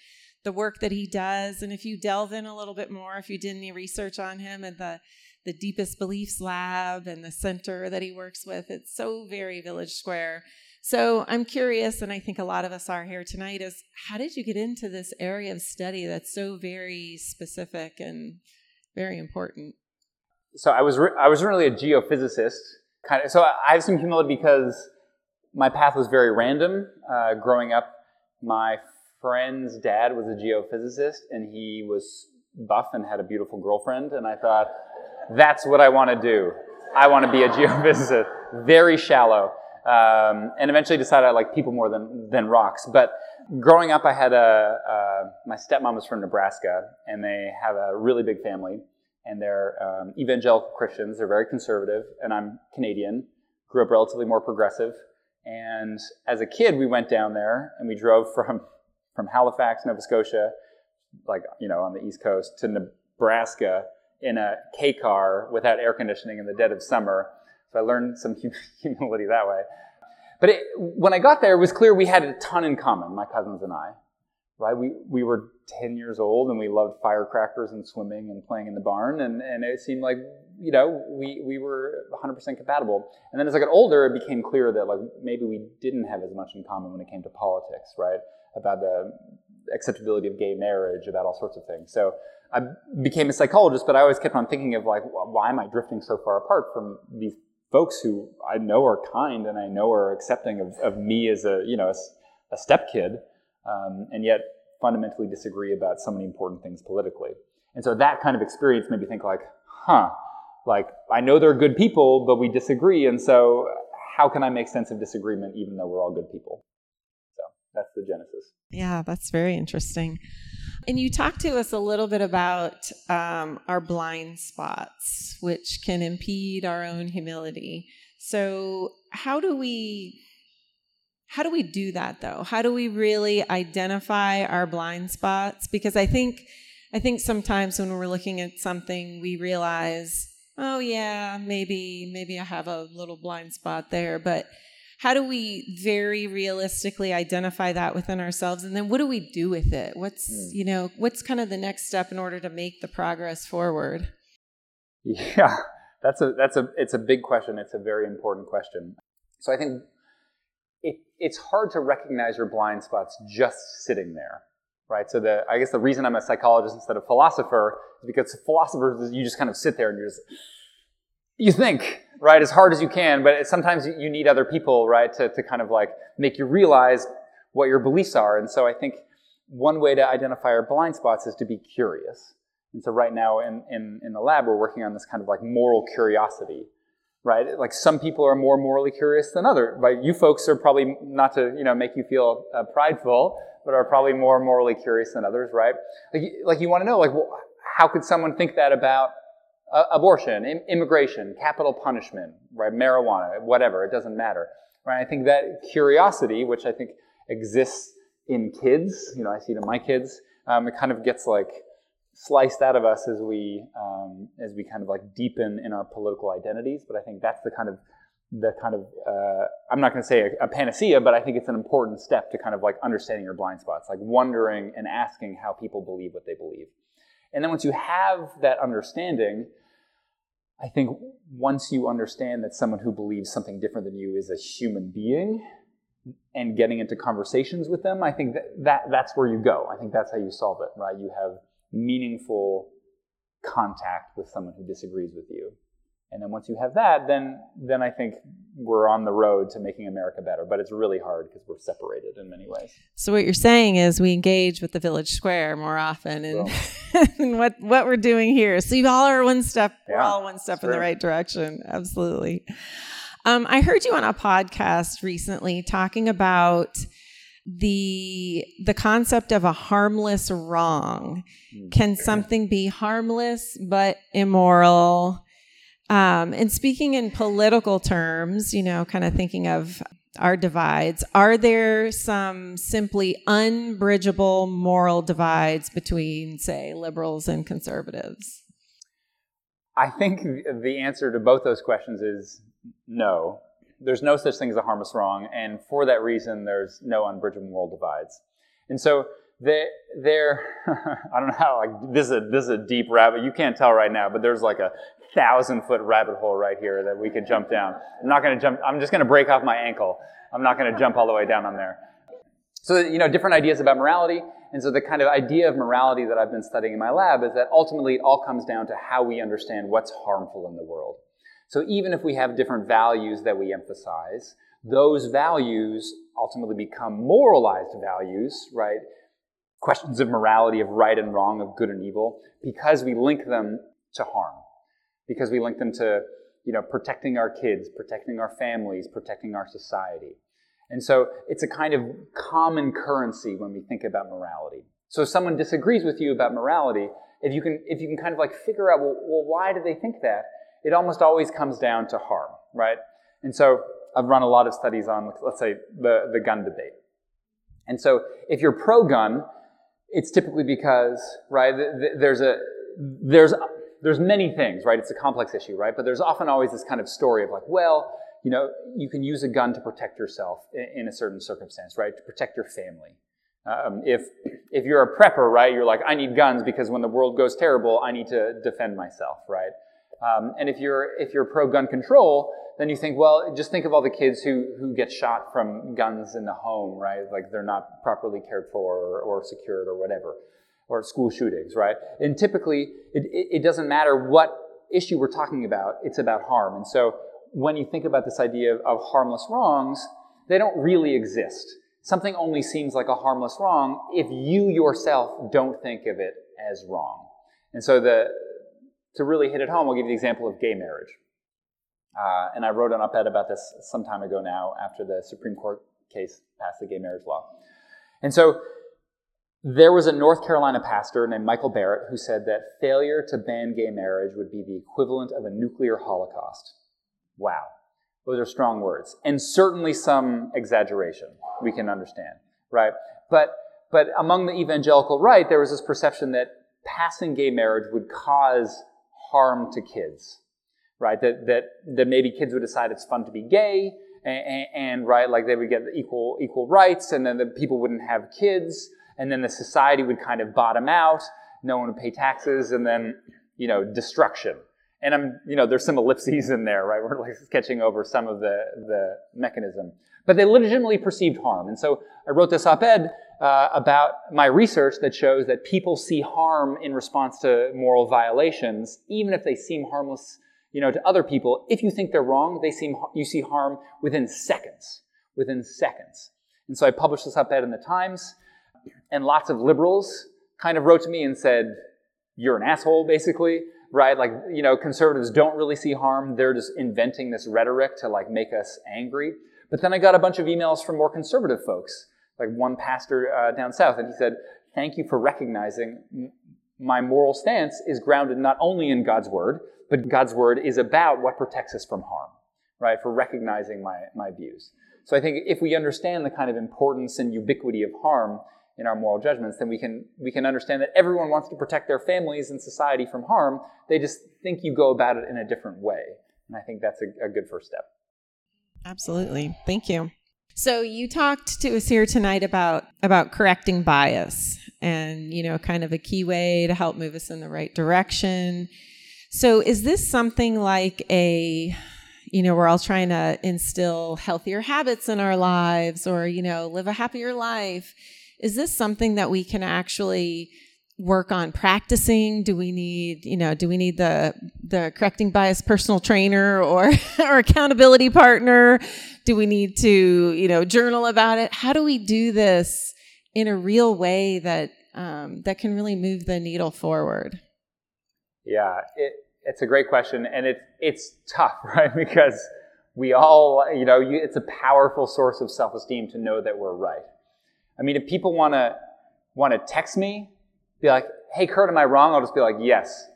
[SPEAKER 5] the work that he does, and if you delve in a little bit more, if you did any research on him and the the Deepest Beliefs Lab and the center that he works with, it's so very Village Square. So I'm curious, and I think a lot of us are here tonight, is how did you get into this area of study that's so very specific and very important.
[SPEAKER 2] So I was re- I was really a geophysicist, kind of. So I have some humility because my path was very random. Uh, growing up, my friend's dad was a geophysicist, and he was buff and had a beautiful girlfriend, and I thought, that's what I want to do. I want to be a geophysicist. Very shallow. Um, and eventually decided I like people more than, than rocks. But growing up, I had a, my stepmom was from Nebraska, and they have a really big family, and they're um, evangelical Christians. They're very conservative, and I'm Canadian. Grew up relatively more progressive, and as a kid, we went down there and we drove from from Halifax, Nova Scotia, like you know on the East Coast, to Nebraska in a K car without air conditioning in the dead of summer. So I learned some humility that way. But it, when I got there, it was clear we had a ton in common, my cousins and I. Right? We, we were 10 years old and we loved firecrackers and swimming and playing in the barn. And, and it seemed like, you know, we, we were 100% compatible. And then as I got older, it became clear that like maybe we didn't have as much in common when it came to politics, right? About the acceptability of gay marriage, about all sorts of things. So I became a psychologist, but I always kept on thinking of like, why am I drifting so far apart from these folks who I know are kind and I know are accepting of, of me as a, you know, a, a step kid, um, and yet fundamentally disagree about so many important things politically. And so that kind of experience made me think like, huh, like I know they're good people, but we disagree, and so how can I make sense of disagreement even though we're all good people? So that's the genesis.
[SPEAKER 5] Yeah, that's very interesting. And you talked to us a little bit about um, our blind spots, which can impede our own humility. So, how do we how do we do that though? How do we really identify our blind spots? Because I think I think sometimes when we're looking at something, we realize, oh yeah, maybe maybe I have a little blind spot there, but how do we very realistically identify that within ourselves? And then what do we do with it? What's mm. you know what's kind of the next step in order to make the progress forward?
[SPEAKER 2] Yeah that's a that's a it's a big question. It's a very important question. So i think it, it's hard to recognize your blind spots just sitting there right? So the i guess the reason i'm a psychologist instead of philosopher is because philosophers you just kind of sit there and you just you think right, as hard as you can, but sometimes you need other people, right, to, to kind of like make you realize what your beliefs are. And so I think one way to identify our blind spots is to be curious. And so right now in, in, in the lab, we're working on this kind of like moral curiosity, right? Like some people are more morally curious than others. Right? You folks are probably not to, you know, make you feel uh, prideful, but are probably more morally curious than others, right? Like, like you want to know, like, well, how could someone think that about uh, abortion, Im- immigration, capital punishment, right? Marijuana, whatever, it doesn't matter, right? I think that curiosity, which I think exists in kids, you know, I see it in my kids, um, it kind of gets like sliced out of us as we um, as we kind of like deepen in our political identities. But I think that's the kind of the kind of uh, I'm not going to say a, a, panacea, but I think it's an important step to kind of like understanding your blind spots, like wondering and asking how people believe what they believe. And then once you have that understanding, I think once you understand that someone who believes something different than you is a human being and getting into conversations with them, I think that, that that's where you go. I think that's how you solve it, right? You have meaningful contact with someone who disagrees with you. And then once you have that, then then I think we're on the road to making America better. But it's really hard because we're separated in many ways.
[SPEAKER 5] So what you're saying is we engage with the village square more often, and, well, what what we're doing here. So you all are one step. Yeah, we're all one step in the right direction. Absolutely. Um, I heard you on a podcast recently talking about the the concept of a harmless wrong. Mm. Can something be harmless but immoral? Um, and speaking in political terms, you know, kind of thinking of our divides, are there some simply unbridgeable moral divides between, say, liberals and conservatives?
[SPEAKER 2] I think the answer to both those questions is no. There's no such thing as a harmless wrong, and for that reason, there's no unbridgeable moral divides. And so they, they're, I don't know how, like, this is, a, this is a deep rabbit. You can't tell right now, but there's like a thousand foot rabbit hole right here that we could jump down. I'm not going to jump, I'm just going to break off my ankle. I'm not going to jump all the way down on there. So, you know, different ideas about morality. And so the kind of idea of morality that I've been studying in my lab is that ultimately it all comes down to how we understand what's harmful in the world. So even if we have different values that we emphasize, those values ultimately become moralized values, right? Questions of morality, of right and wrong, of good and evil, because we link them to harm because we link them to you know, protecting our kids, protecting our families, protecting our society. And so it's a kind of common currency when we think about morality. So if someone disagrees with you about morality, if you can, if you can kind of like figure out, well, well, why do they think that? It almost always comes down to harm, right? And so I've run a lot of studies on, let's say, the, the gun debate. And so if you're pro-gun, it's typically because, right, there's a, there's there's many things, right? It's a complex issue, right? But there's often always this kind of story of like, well, you know, you can use a gun to protect yourself in, a certain circumstance, right? To protect your family. Um, if if you're a prepper, right, you're like, I need guns because when the world goes terrible, I need to defend myself, right? Um, and if you're if you're pro gun control, then you think, well, just think of all the kids who who get shot from guns in the home, right? Like they're not properly cared for or, or secured or whatever. Or school shootings, right? And typically, it, it doesn't matter what issue we're talking about, it's about harm. And so when you think about this idea of, of harmless wrongs, they don't really exist. Something only seems like a harmless wrong if you yourself don't think of it as wrong. And so the, to really hit it home, I'll give you the example of gay marriage. Uh, and I wrote an op-ed about this some time ago now after the Supreme Court case passed the gay marriage law. And so there was a North Carolina pastor named Michael Barrett who said that failure to ban gay marriage would be the equivalent of a nuclear holocaust. Wow. Those are strong words. And certainly some exaggeration we can understand, right? But, but among the evangelical right, there was this perception that passing gay marriage would cause harm to kids, right? That, that, that maybe kids would decide it's fun to be gay, and, and, right, like they would get equal, equal rights, and then the people wouldn't have kids, and then the society would kind of bottom out, no one would pay taxes, and then, you know, destruction. And I'm, you know, there's some ellipses in there, right? We're like sketching over some of the, the mechanism. But they legitimately perceived harm. And so I wrote this op-ed uh, about my research that shows that people see harm in response to moral violations, even if they seem harmless, you know, to other people. If you think they're wrong, they seem you see harm within seconds. Within seconds. And so I published this op-ed in the Times, and lots of liberals kind of wrote to me and said, "You're an asshole," basically right? Like, you know, conservatives don't really see harm. They're just inventing this rhetoric to like make us angry. But then I got a bunch of emails from more conservative folks, like one pastor uh, down south, and he said, Thank you for recognizing my moral stance is grounded not only in God's word, but God's word is about what protects us from harm, right? For recognizing my, my views. So I think if we understand the kind of importance and ubiquity of harm, in our moral judgments, then we can, we can understand that everyone wants to protect their families and society from harm. They just think you go about it in a different way. And I think that's a, a good first step.
[SPEAKER 5] Absolutely. Thank you. So you talked to us here tonight about about correcting bias and you know kind of a key way to help move us in the right direction. So is this something like a you know we're all trying to instill healthier habits in our lives or you know live a happier life? Is this something that we can actually work on practicing? Do we need you know do we need the the correcting bias personal trainer or or accountability partner? Do we need to you know journal about it? How do we do this in a real way that um, that can really move the needle forward?
[SPEAKER 2] Yeah it, it's a great question and it's it's tough right? Because we all you know you, it's a powerful source of self-esteem to know that we're right I mean, if people want to want to text me, be like, "Hey, Kurt, am I wrong?" I'll just be like, "Yes."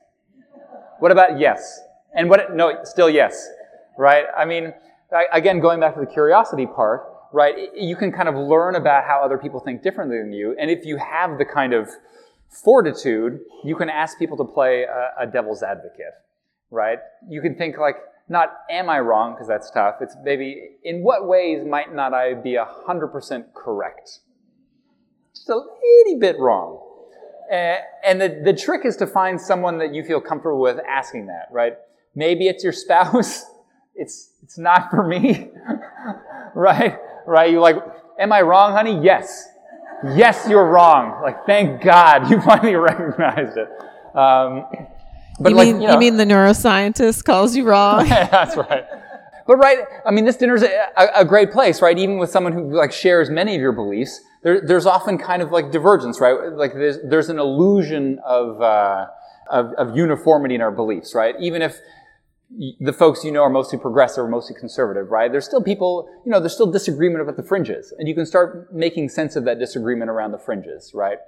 [SPEAKER 2] What about yes? And what? No, still yes, right? I mean, again, going back to the curiosity part, right? You can kind of learn about how other people think differently than you, and if you have the kind of fortitude, you can ask people to play a, a devil's advocate, right? You can think like, not am I wrong, because that's tough. It's maybe in what ways might not I be 100% correct? Just a little bit wrong. And the, the trick is to find someone that you feel comfortable with asking that, right? Maybe it's your spouse. It's, it's not for me, right? Right? You're like, am I wrong, honey? Yes. Yes, you're wrong. Like, thank God you finally recognized it. Um,
[SPEAKER 5] but you, like, mean, you, know, you mean the neuroscientist calls you wrong?
[SPEAKER 2] that's right. But right, I mean, this dinner's a, a, a great place, right? Even with someone who like shares many of your beliefs, there, there's often kind of like divergence, right? Like there's, there's an illusion of, uh, of, of uniformity in our beliefs, right? Even if the folks you know are mostly progressive or mostly conservative, right? There's still people, you know, there's still disagreement about the fringes. And you can start making sense of that disagreement around the fringes, right?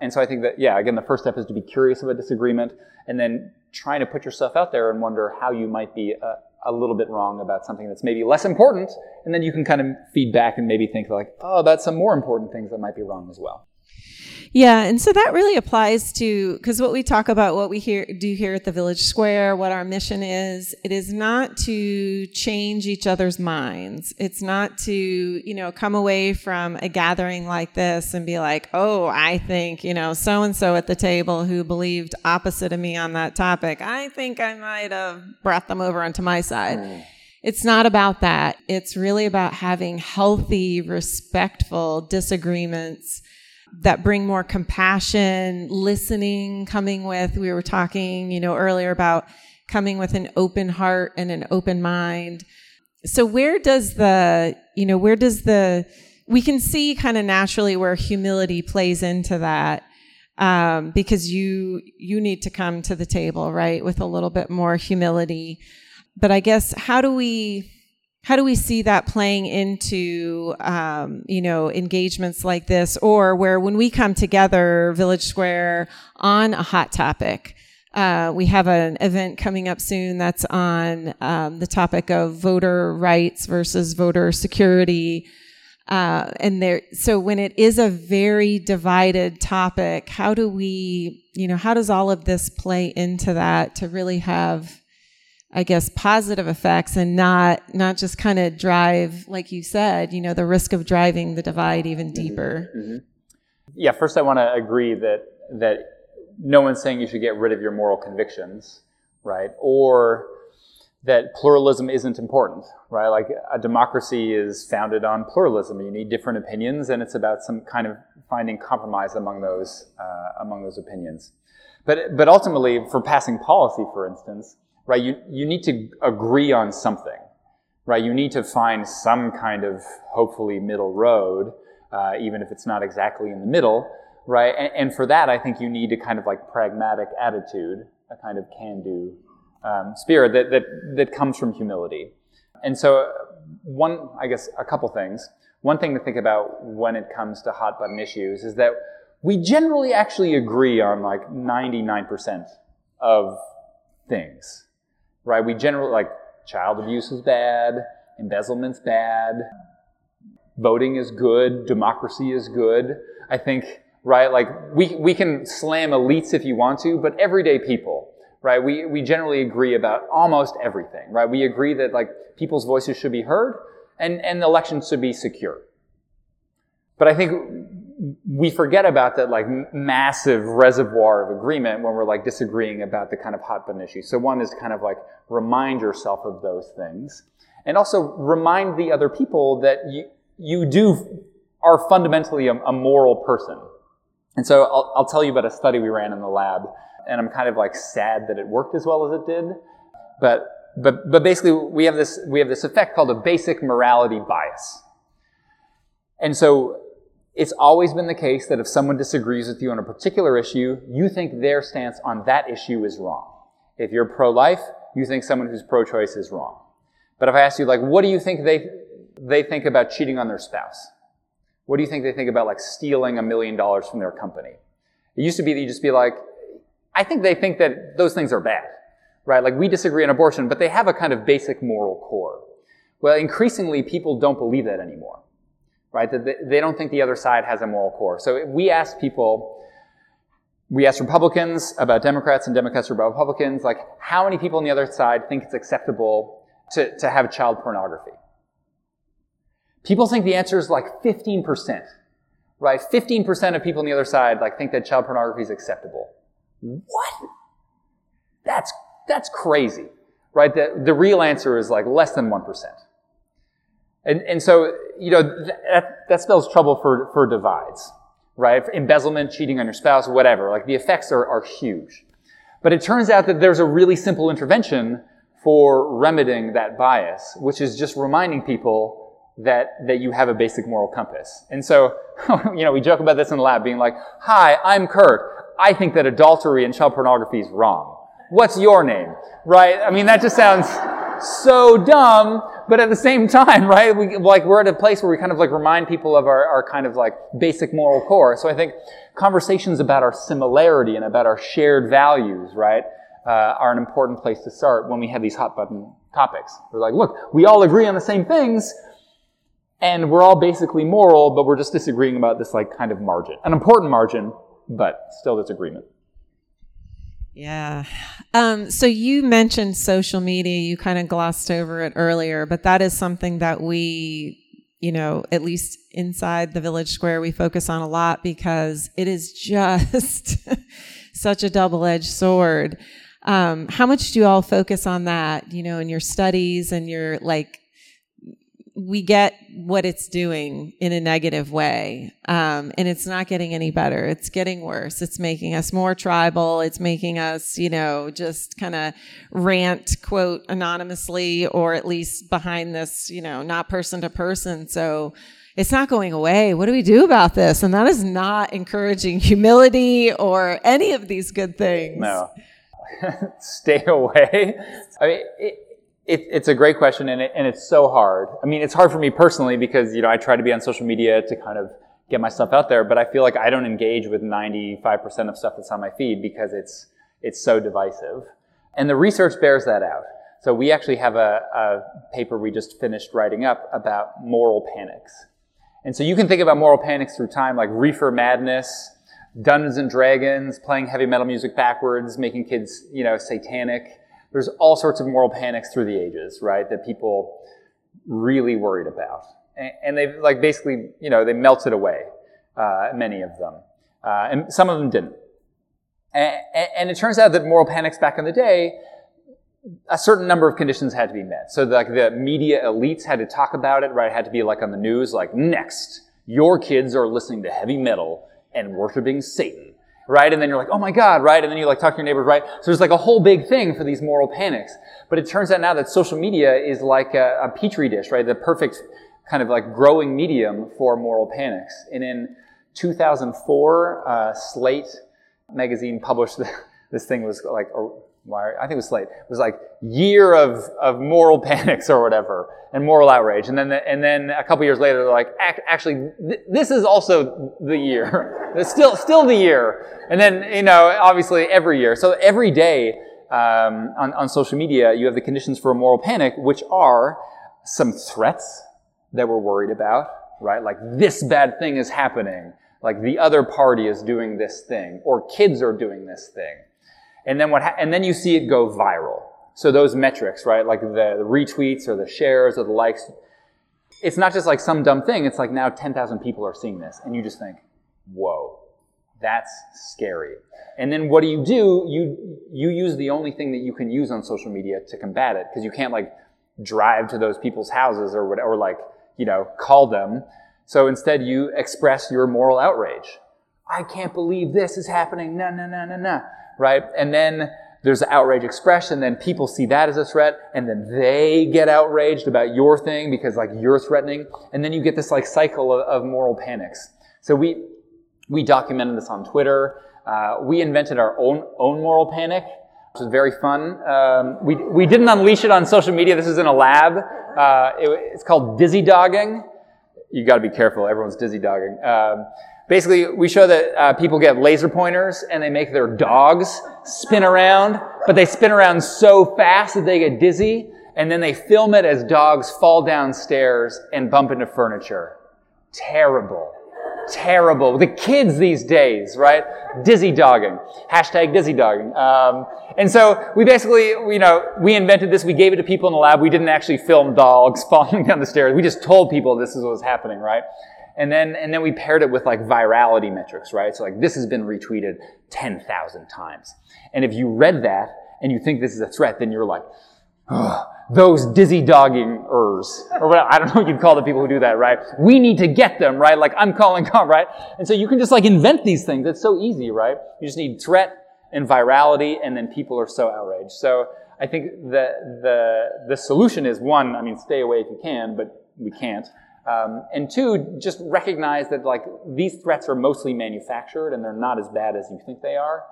[SPEAKER 2] And so I think that, yeah, again, the first step is to be curious about disagreement and then trying to put yourself out there and wonder how you might be uh, a little bit wrong about something that's maybe less important, and then you can kind of feed back and maybe think like, oh, that's some more important things that might be wrong as well.
[SPEAKER 5] Yeah, and so that really applies to because what we talk about, what we hear do here at the Village Square, what our mission is, it is not to change each other's minds. It's not to you know come away from a gathering like this and be like, oh, I think you know so and so at the table who believed opposite of me on that topic. I think I might have brought them over onto my side. Mm. It's not about that. It's really about having healthy, respectful disagreements that bring more compassion, listening, coming with, we were talking, you know, earlier about coming with an open heart and an open mind. So where does the, you know, where does the, we can see kind of naturally where humility plays into that. Um, because you, you need to come to the table, right? With a little bit more humility. But I guess how do we, how do we see that playing into um, you know engagements like this? Or where when we come together village square on a hot topic uh, we have an event coming up soon that's on um, the topic of voter rights versus voter security. Uh, and there so when it is a very divided topic how do we you know how does all of this play into that to really have I guess positive effects and not not just kind of drive like you said, you know, the risk of driving the divide even mm-hmm. deeper. Mm-hmm.
[SPEAKER 2] Yeah, first I want to agree that that no one's saying you should get rid of your moral convictions, right? Or that pluralism isn't important, right? Like a democracy is founded on pluralism. You need different opinions, and it's about some kind of finding compromise among those uh, among those opinions. But but ultimately, for passing policy, for instance, right? You, you need to agree on something, right? You need to find some kind of hopefully middle road, uh, even if it's not exactly in the middle, right? And, and, for that, I think you need a kind of like pragmatic attitude, a kind of can-do um, spirit that, that, that comes from humility. And so one, I guess, a couple things. One thing to think about when it comes to hot button issues is that we generally actually agree on like 99% of things right? We generally like child abuse is bad, embezzlement's bad, voting is good, democracy is good. I think, right? Like we, we can slam elites if you want to, but everyday people, right? We, we generally agree about almost everything, right? We agree that like people's voices should be heard and, and elections should be secure. But I think we forget about that like massive reservoir of agreement when we're like disagreeing about the kind of hot button issue. So one is kind of like remind yourself of those things and also remind the other people that you, you do are fundamentally a, a moral person. And so I'll, I'll tell you about a study we ran in the lab and I'm kind of like sad that it worked as well as it did. But, but, but basically we have this, we have this effect called a basic morality bias. And so it's always been the case that if someone disagrees with you on a particular issue, you think their stance on that issue is wrong. If you're pro-life, you think someone who's pro-choice is wrong. But if I ask you, like, what do you think they, they think about cheating on their spouse? What do you think they think about, like, stealing a million dollars from their company? It used to be that you just be like, I think they think that those things are bad, right? Like, we disagree on abortion, but they have a kind of basic moral core. Well, increasingly, people don't believe that anymore right? That they don't think the other side has a moral core. So we ask people, we ask Republicans about Democrats and Democrats about Republicans, like how many people on the other side think it's acceptable to, to have child pornography? People think the answer is like 15%, right? 15% of people on the other side like think that child pornography is acceptable. What? That's, that's crazy, right? The, the real answer is like less than 1%. And, and so, you know, that, that spells trouble for, for divides, right? Embezzlement, cheating on your spouse, whatever. Like the effects are, are huge. But it turns out that there's a really simple intervention for remedying that bias, which is just reminding people that, that you have a basic moral compass. And so, you know, we joke about this in the lab being like, hi, I'm Kurt. I think that adultery and child pornography is wrong. What's your name? Right? I mean, that just sounds so dumb, but at the same time, right, we, like we're at a place where we kind of like remind people of our, our kind of like basic moral core. So I think conversations about our similarity and about our shared values, right, uh, are an important place to start when we have these hot button topics. We're like, look, we all agree on the same things, and we're all basically moral, but we're just disagreeing about this like kind of margin, an important margin, but still disagreement.
[SPEAKER 5] Yeah. Um, so you mentioned social media. You kind of glossed over it earlier, but that is something that we, you know, at least inside the village square, we focus on a lot because it is just such a double edged sword. Um, how much do you all focus on that, you know, in your studies and your like we get what it's doing in a negative way. Um, and it's not getting any better. It's getting worse. It's making us more tribal. It's making us, you know, just kind of rant, quote, anonymously, or at least behind this, you know, not person to person. So it's not going away. What do we do about this? And that is not encouraging humility or any of these good things.
[SPEAKER 2] No. Stay away. I mean, it, it, it's a great question, and, it, and it's so hard. I mean, it's hard for me personally because you know I try to be on social media to kind of get my stuff out there, but I feel like I don't engage with 95% of stuff that's on my feed because it's it's so divisive, and the research bears that out. So we actually have a, a paper we just finished writing up about moral panics, and so you can think about moral panics through time, like reefer madness, Dungeons and Dragons, playing heavy metal music backwards, making kids you know satanic there's all sorts of moral panics through the ages, right? That people really worried about. And they like basically, you know, they melted away, uh, many of them. Uh, and some of them didn't. And, and, it turns out that moral panics back in the day, a certain number of conditions had to be met. So like the media elites had to talk about it, right? It had to be like on the news, like next, your kids are listening to heavy metal and worshiping Satan right? And then you're like, oh my God, right? And then you like talk to your neighbors, right? So there's like a whole big thing for these moral panics. But it turns out now that social media is like a, a petri dish, right? The perfect kind of like growing medium for moral panics. And in 2004, uh, Slate magazine published this thing was like, I think it was Slate. It was like year of, of moral panics or whatever and moral outrage. And then, the, and then a couple years later, they're like, actually, th- this is also the year. it's still, still the year. And then, you know, obviously every year. So every day, um, on, on social media, you have the conditions for a moral panic, which are some threats that we're worried about, right? Like this bad thing is happening. Like the other party is doing this thing, or kids are doing this thing and then what, ha- and then you see it go viral. So those metrics, right? Like the, the retweets or the shares or the likes. It's not just like some dumb thing. It's like now 10,000 people are seeing this. And you just think, whoa, that's scary. And then what do you do? You, you use the only thing that you can use on social media to combat it. Cause you can't like drive to those people's houses or whatever, or like, you know, call them. So instead you express your moral outrage. I can't believe this is happening. No, no, no, no, no right? And then there's outrage expression, then people see that as a threat, and then they get outraged about your thing because like you're threatening, and then you get this like cycle of, of moral panics. So we we documented this on Twitter. Uh, we invented our own own moral panic, which was very fun. Um, we we didn't unleash it on social media. This is in a lab. Uh, it, it's called dizzy dogging. You got to be careful. Everyone's dizzy dogging. Um, Basically, we show that uh, people get laser pointers and they make their dogs spin around, but they spin around so fast that they get dizzy, and then they film it as dogs fall downstairs and bump into furniture. Terrible. Terrible. The kids these days, right? Dizzy dogging. Hashtag dizzy dogging. Um, and so we basically, you know, we invented this. We gave it to people in the lab. We didn't actually film dogs falling down the stairs. We just told people this is what was happening, right? And then, and then we paired it with like virality metrics, right? So like this has been retweeted 10,000 times. And if you read that and you think this is a threat, then you're like, those dizzy dogging-ers, or what, I don't know what you'd call the people who do that, right? We need to get them, right? Like I'm calling God, right? And so you can just like invent these things. It's so easy, right? You just need threat and virality, and then people are so outraged. So I think the, the, the solution is one, I mean, stay away if you can, but we can't. Um, and two, just recognize that like these threats are mostly manufactured and they're not as bad as you think they are.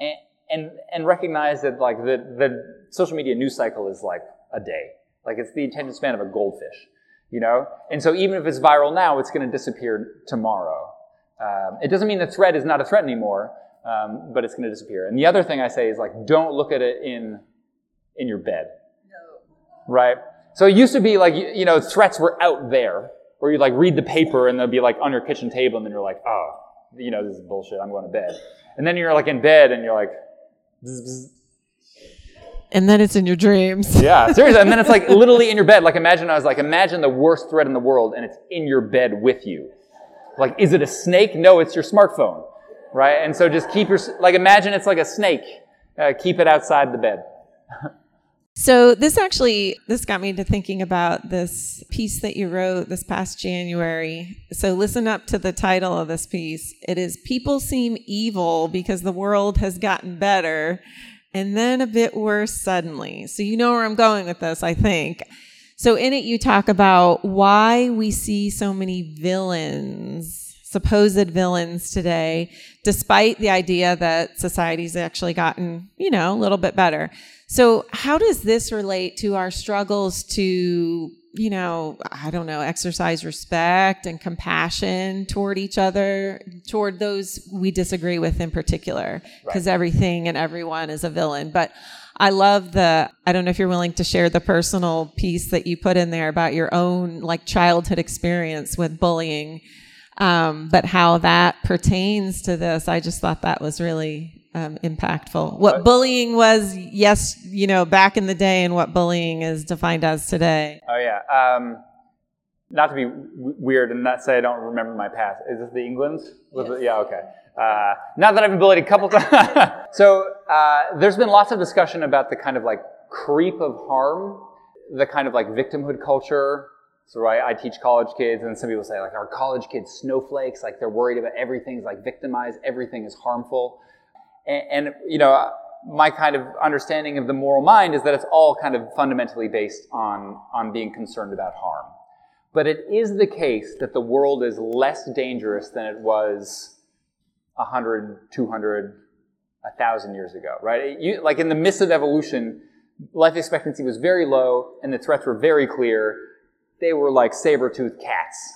[SPEAKER 2] And, and, and recognize that like the, the social media news cycle is like a day. Like it's the attention span of a goldfish, you know? And so even if it's viral now, it's going to disappear tomorrow. Um, it doesn't mean the threat is not a threat anymore, um, but it's going to disappear. And the other thing I say is like, don't look at it in, in your bed. No. Right? So it used to be like, you know, threats were out there or you like read the paper and they'll be like on your kitchen table and then you're like, oh, you know, this is bullshit. I'm going to bed. And then you're like in bed and you're like, bzz, bzz.
[SPEAKER 5] and then it's in your dreams.
[SPEAKER 2] Yeah, seriously. And then it's like literally in your bed. Like imagine I was like, imagine the worst threat in the world and it's in your bed with you. Like, is it a snake? No, it's your smartphone. Right? And so just keep your, like imagine it's like a snake. Uh, keep it outside the bed.
[SPEAKER 5] So this actually this got me to thinking about this piece that you wrote this past January. So listen up to the title of this piece. It is People Seem Evil Because the World Has Gotten Better and then a bit worse suddenly. So you know where I'm going with this, I think. So in it you talk about why we see so many villains, supposed villains today, despite the idea that society's actually gotten, you know, a little bit better. So, how does this relate to our struggles to, you know, I don't know, exercise respect and compassion toward each other, toward those we disagree with in particular? Because right. everything and everyone is a villain. But I love the, I don't know if you're willing to share the personal piece that you put in there about your own like childhood experience with bullying. Um, but how that pertains to this, I just thought that was really um, impactful. What bullying was, yes, you know, back in the day, and what bullying is defined as today.
[SPEAKER 2] Oh yeah. Um, not to be w- weird and not say I don't remember my past. Is this the England?
[SPEAKER 5] Yes.
[SPEAKER 2] It, yeah. Okay. Uh, now that I've been bullied a couple times. so uh, there's been lots of discussion about the kind of like creep of harm, the kind of like victimhood culture. So I, I teach college kids, and some people say like, "Are college kids snowflakes? Like they're worried about everything's like victimized, everything is harmful." And, and, you know, my kind of understanding of the moral mind is that it's all kind of fundamentally based on, on being concerned about harm. But it is the case that the world is less dangerous than it was 100, 200, 1,000 years ago, right? You, like in the midst of evolution, life expectancy was very low and the threats were very clear. They were like saber-toothed cats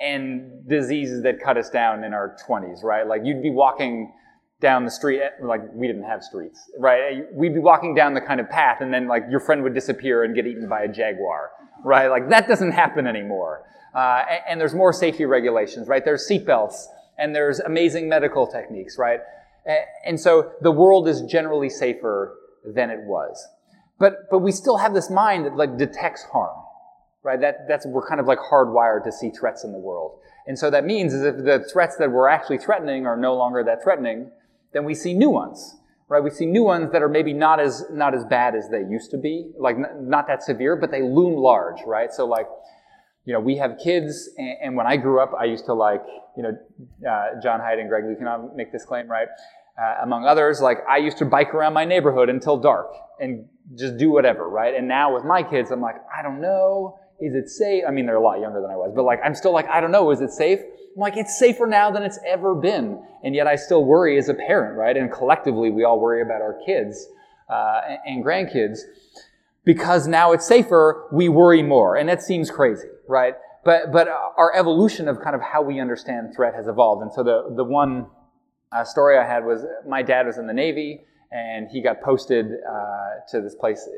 [SPEAKER 2] and diseases that cut us down in our 20s, right? Like you'd be walking down the street, like we didn't have streets, right? We'd be walking down the kind of path and then like your friend would disappear and get eaten by a jaguar, right? Like that doesn't happen anymore. Uh, and, and, there's more safety regulations, right? There's seatbelts and there's amazing medical techniques, right? And so the world is generally safer than it was. But, but we still have this mind that like detects harm, right? That, that's, we're kind of like hardwired to see threats in the world. And so that means is if the threats that we're actually threatening are no longer that threatening, then we see new ones, right? We see new ones that are maybe not as, not as bad as they used to be, like n- not that severe, but they loom large, right? So like, you know, we have kids, and, and when I grew up, I used to like, you know, uh, Jon Haidt and Greg Lukianoff make this claim, right? Uh, among others, like I used to bike around my neighborhood until dark and just do whatever, right? And now with my kids, I'm like, I don't know, is it safe? I mean, they're a lot younger than I was, but like, I'm still like, I don't know, is it safe? I'm like, it's safer now than it's ever been. And yet I still worry as a parent, right? And collectively, we all worry about our kids uh, and grandkids. Because now it's safer, we worry more. And that seems crazy, right? But, but our evolution of kind of how we understand threat has evolved. And so the, the one uh, story I had was my dad was in the Navy and he got posted uh, to this place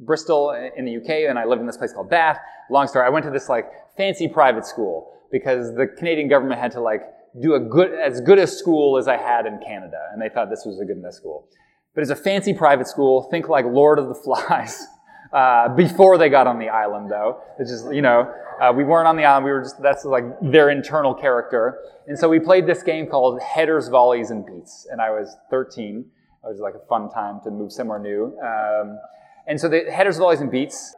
[SPEAKER 2] Bristol in the UK, and I lived in this place called Bath. Long story, I went to this like fancy private school because the Canadian government had to like do a good, as good a school as I had in Canada. And they thought this was a good enough school. But it's a fancy private school. Think like Lord of the Flies. Uh, before they got on the island, though, it's just you know uh, we weren't on the island. We were just that's like their internal character. And so we played this game called Headers, Volleys, and Beats. And I was 13. It was like a fun time to move somewhere new. Um, and so the Headers, Volleys, and Beats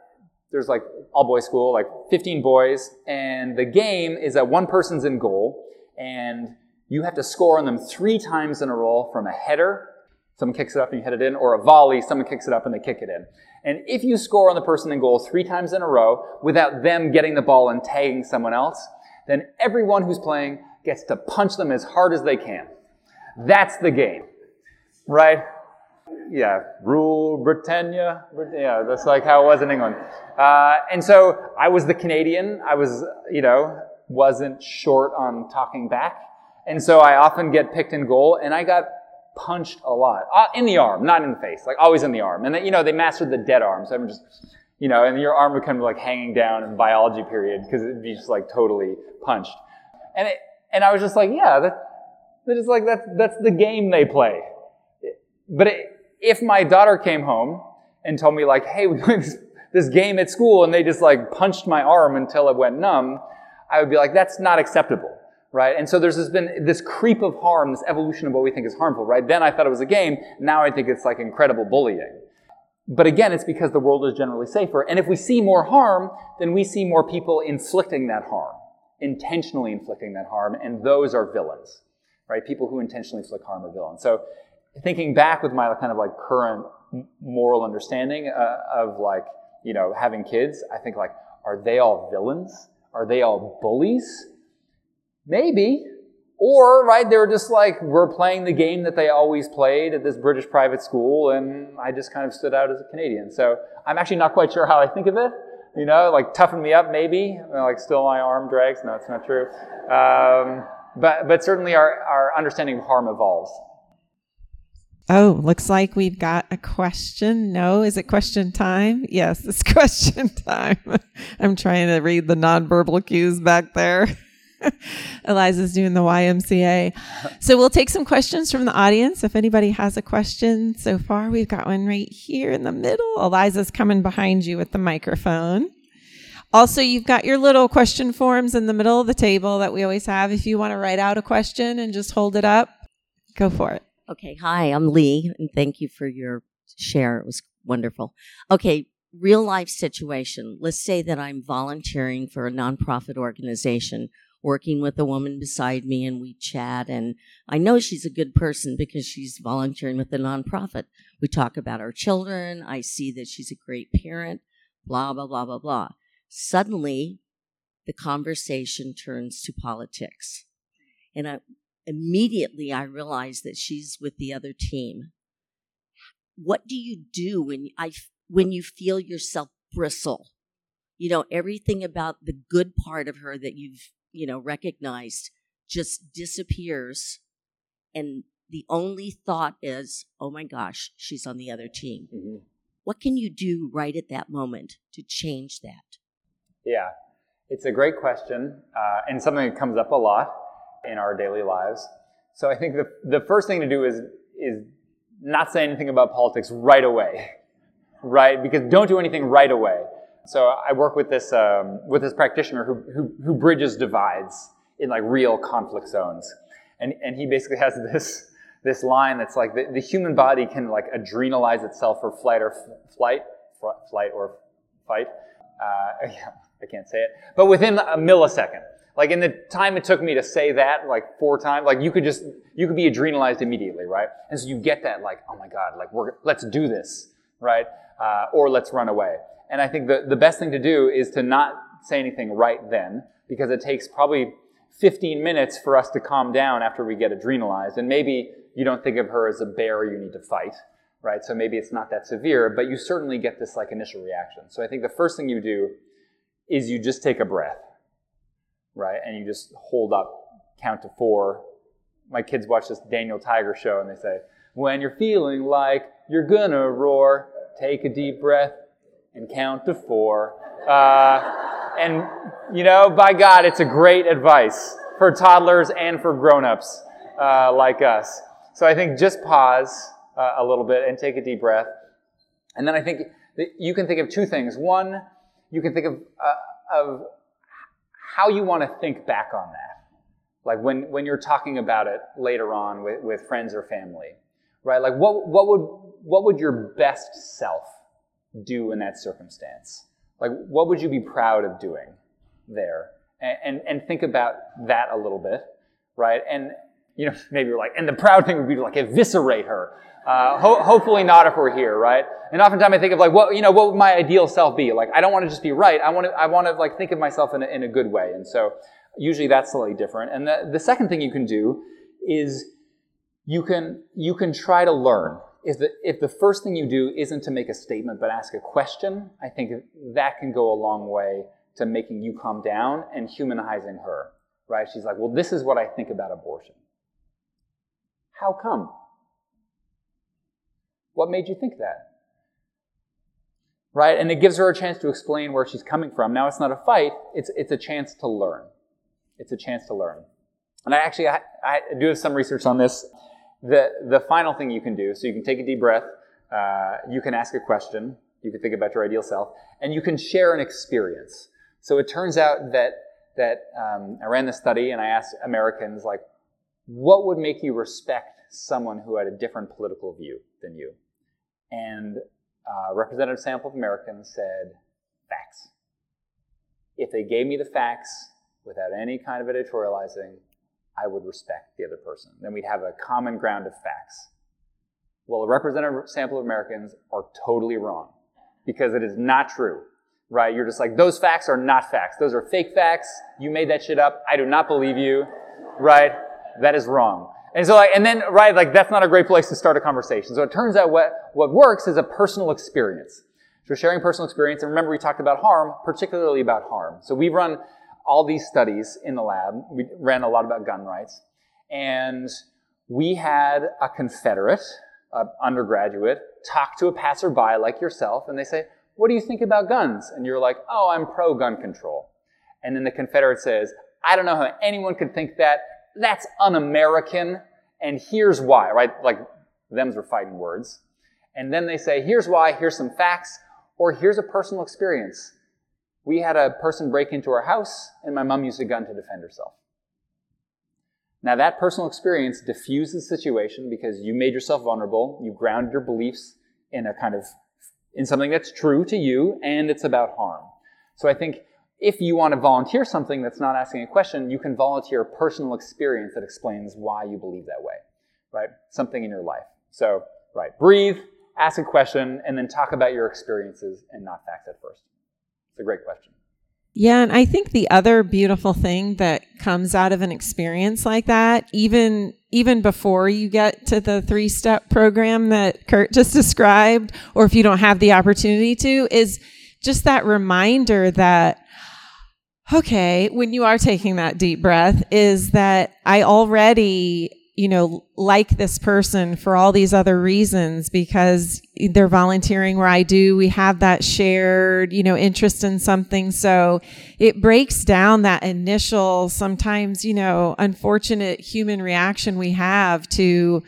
[SPEAKER 2] there's like all boys school, like 15 boys, and the game is that one person's in goal, and you have to score on them three times in a row from a header, someone kicks it up and you hit it in, or a volley, someone kicks it up and they kick it in. And if you score on the person in goal three times in a row without them getting the ball and tagging someone else, then everyone who's playing gets to punch them as hard as they can. That's the game, right? Yeah, rule Britannia. Yeah, that's like how it was in England. Uh, and so I was the Canadian. I was, you know, wasn't short on talking back. And so I often get picked in goal, and I got punched a lot uh, in the arm, not in the face, like always in the arm. And then, you know, they mastered the dead arm, so I'm just, you know, and your arm would of like hanging down in biology period because it'd be just like totally punched. And it, and I was just like, yeah, that, that is like that's that's the game they play. But it, if my daughter came home and told me like, hey, we played this, game at school and they just like punched my arm until it went numb, I would be like, that's not acceptable, right? And so there's this been this creep of harm, this evolution of what we think is harmful, right? Then I thought it was a game. Now I think it's like incredible bullying. but again, it's because the world is generally safer. And if we see more harm, then we see more people inflicting that harm, intentionally inflicting that harm, and those are villains, right? People who intentionally inflict harm are villains. So thinking back with my kind of like current moral understanding uh, of like, you know, having kids, I think like, are they all villains? Are they all bullies? Maybe. Or, right, they're just like, we're playing the game that they always played at this British private school, and I just kind of stood out as a Canadian. So I'm actually not quite sure how I think of it. You know, like toughen me up, maybe. Like still my arm drags. No, it's not true. Um, but, but certainly our, our understanding of harm evolves.
[SPEAKER 5] Oh, looks like we've got a question. No, is it question time? Yes, it's question time. I'm trying to read the nonverbal cues back there. Eliza's doing the YMCA. So we'll take some questions from the audience. If anybody has a question so far, we've got one right here in the middle. Eliza's coming behind you with the microphone. Also, you've got your little question forms in the middle of the table that we always have. If you want to write out a question and just hold it up, go for it.
[SPEAKER 6] Okay, hi, I'm Lee, and thank you for your share. It was wonderful. Okay, real life situation. Let's say that I'm volunteering for a nonprofit organization, working with a woman beside me, and we chat. And I know she's a good person because she's volunteering with the nonprofit. We talk about our children. I see that she's a great parent, blah, blah, blah, blah, blah. Suddenly, the conversation turns to politics. And I, immediately I realize that she's with the other team. What do you do when I when you feel yourself bristle? You know, everything about the good part of her that you've, you know, recognized just disappears and the only thought is, "Oh my gosh, she's on the other team." Mm-hmm. What can you do right at that moment to change that?
[SPEAKER 2] Yeah, it's a great question uh, and something that comes up a lot in our daily lives. So I think the, the first thing to do is, is not say anything about politics right away, right? Because don't do anything right away. So I work with this, um, with this practitioner who, who, who bridges divides in like real conflict zones. And, and he basically has this, this line that's like the, the human body can like adrenalize itself for flight or f- flight, f- flight or fight. Uh, I can't say it, but within a millisecond. Like in the time it took me to say that like four times, like you could just, you could be adrenalized immediately, right? And so you get that like, oh my God, like we're, let's do this, right? Uh, or let's run away. And I think the, the best thing to do is to not say anything right then because it takes probably 15 minutes for us to calm down after we get adrenalized. And maybe you don't think of her as a bear you need to fight, right? So maybe it's not that severe, but you certainly get this like initial reaction. So I think the first thing you do is you just take a breath right? And you just hold up, count to four. My kids watch this Daniel Tiger show and they say, when you're feeling like you're gonna roar, take a deep breath and count to four. Uh, and, you know, by God, it's a great advice for toddlers and for grown-ups uh, like us. So I think just pause uh, a little bit and take a deep breath. And then I think you can think of two things. One, you can think of, uh, of how you want to think back on that. Like when, when you're talking about it later on with, with friends or family, right? Like what, what would, what would your best self do in that circumstance? Like what would you be proud of doing there? And, and, and think about that a little bit, right? And, you know, maybe you're like, and the proud thing would be to like eviscerate her. Uh, ho- hopefully not if we're here, right? And oftentimes I think of like, what, you know, what would my ideal self be? Like, I don't want to just be right. I want to, I want to like think of myself in a, in a good way. And so usually that's slightly different. And the, the second thing you can do is you can, you can try to learn. If the, if the first thing you do isn't to make a statement but ask a question, I think that can go a long way to making you calm down and humanizing her, right? She's like, well, this is what I think about abortion. How come? What made you think that? Right? And it gives her a chance to explain where she's coming from. Now, it's not a fight, it's, it's a chance to learn. It's a chance to learn. And I actually I, I do have some research on this. The, the final thing you can do, so you can take a deep breath, uh, you can ask a question, you can think about your ideal self, and you can share an experience. So it turns out that that um, I ran this study and I asked Americans like, what would make you respect someone who had a different political view than you? And a representative sample of Americans said facts. If they gave me the facts without any kind of editorializing, I would respect the other person. Then we'd have a common ground of facts. Well, a representative sample of Americans are totally wrong because it is not true, right? You're just like, those facts are not facts. Those are fake facts. You made that shit up. I do not believe you, right? That is wrong. And so, like, and then, right, like, that's not a great place to start a conversation. So it turns out what, what works is a personal experience. So sharing personal experience, and remember we talked about harm, particularly about harm. So we run all these studies in the lab. We ran a lot about gun rights. And we had a Confederate, an undergraduate, talk to a passerby like yourself, and they say, What do you think about guns? And you're like, Oh, I'm pro gun control. And then the Confederate says, I don't know how anyone could think that. That's un American. And here's why, right? Like, them's were fighting words. And then they say, Here's why, here's some facts, or here's a personal experience. We had a person break into our house, and my mom used a gun to defend herself. Now, that personal experience diffuses the situation because you made yourself vulnerable, you grounded your beliefs in a kind of in something that's true to you, and it's about harm. So I think if you want to volunteer something that's not asking a question, you can volunteer a personal experience that explains why you believe that way, right? Something in your life. So, right, breathe, ask a question, and then talk about your experiences and not facts at first. It's a great question.
[SPEAKER 5] Yeah, and I think the other beautiful thing that comes out of an experience like that, even even before you get to the three-step program that Kurt just described, or if you don't have the opportunity to, is just that reminder that okay, when you are taking that deep breath, is that I already you know, like this person for all these other reasons because they're volunteering where I do. We have that shared, you know, interest in something. So it breaks down that initial, sometimes, you know, unfortunate human reaction we have to,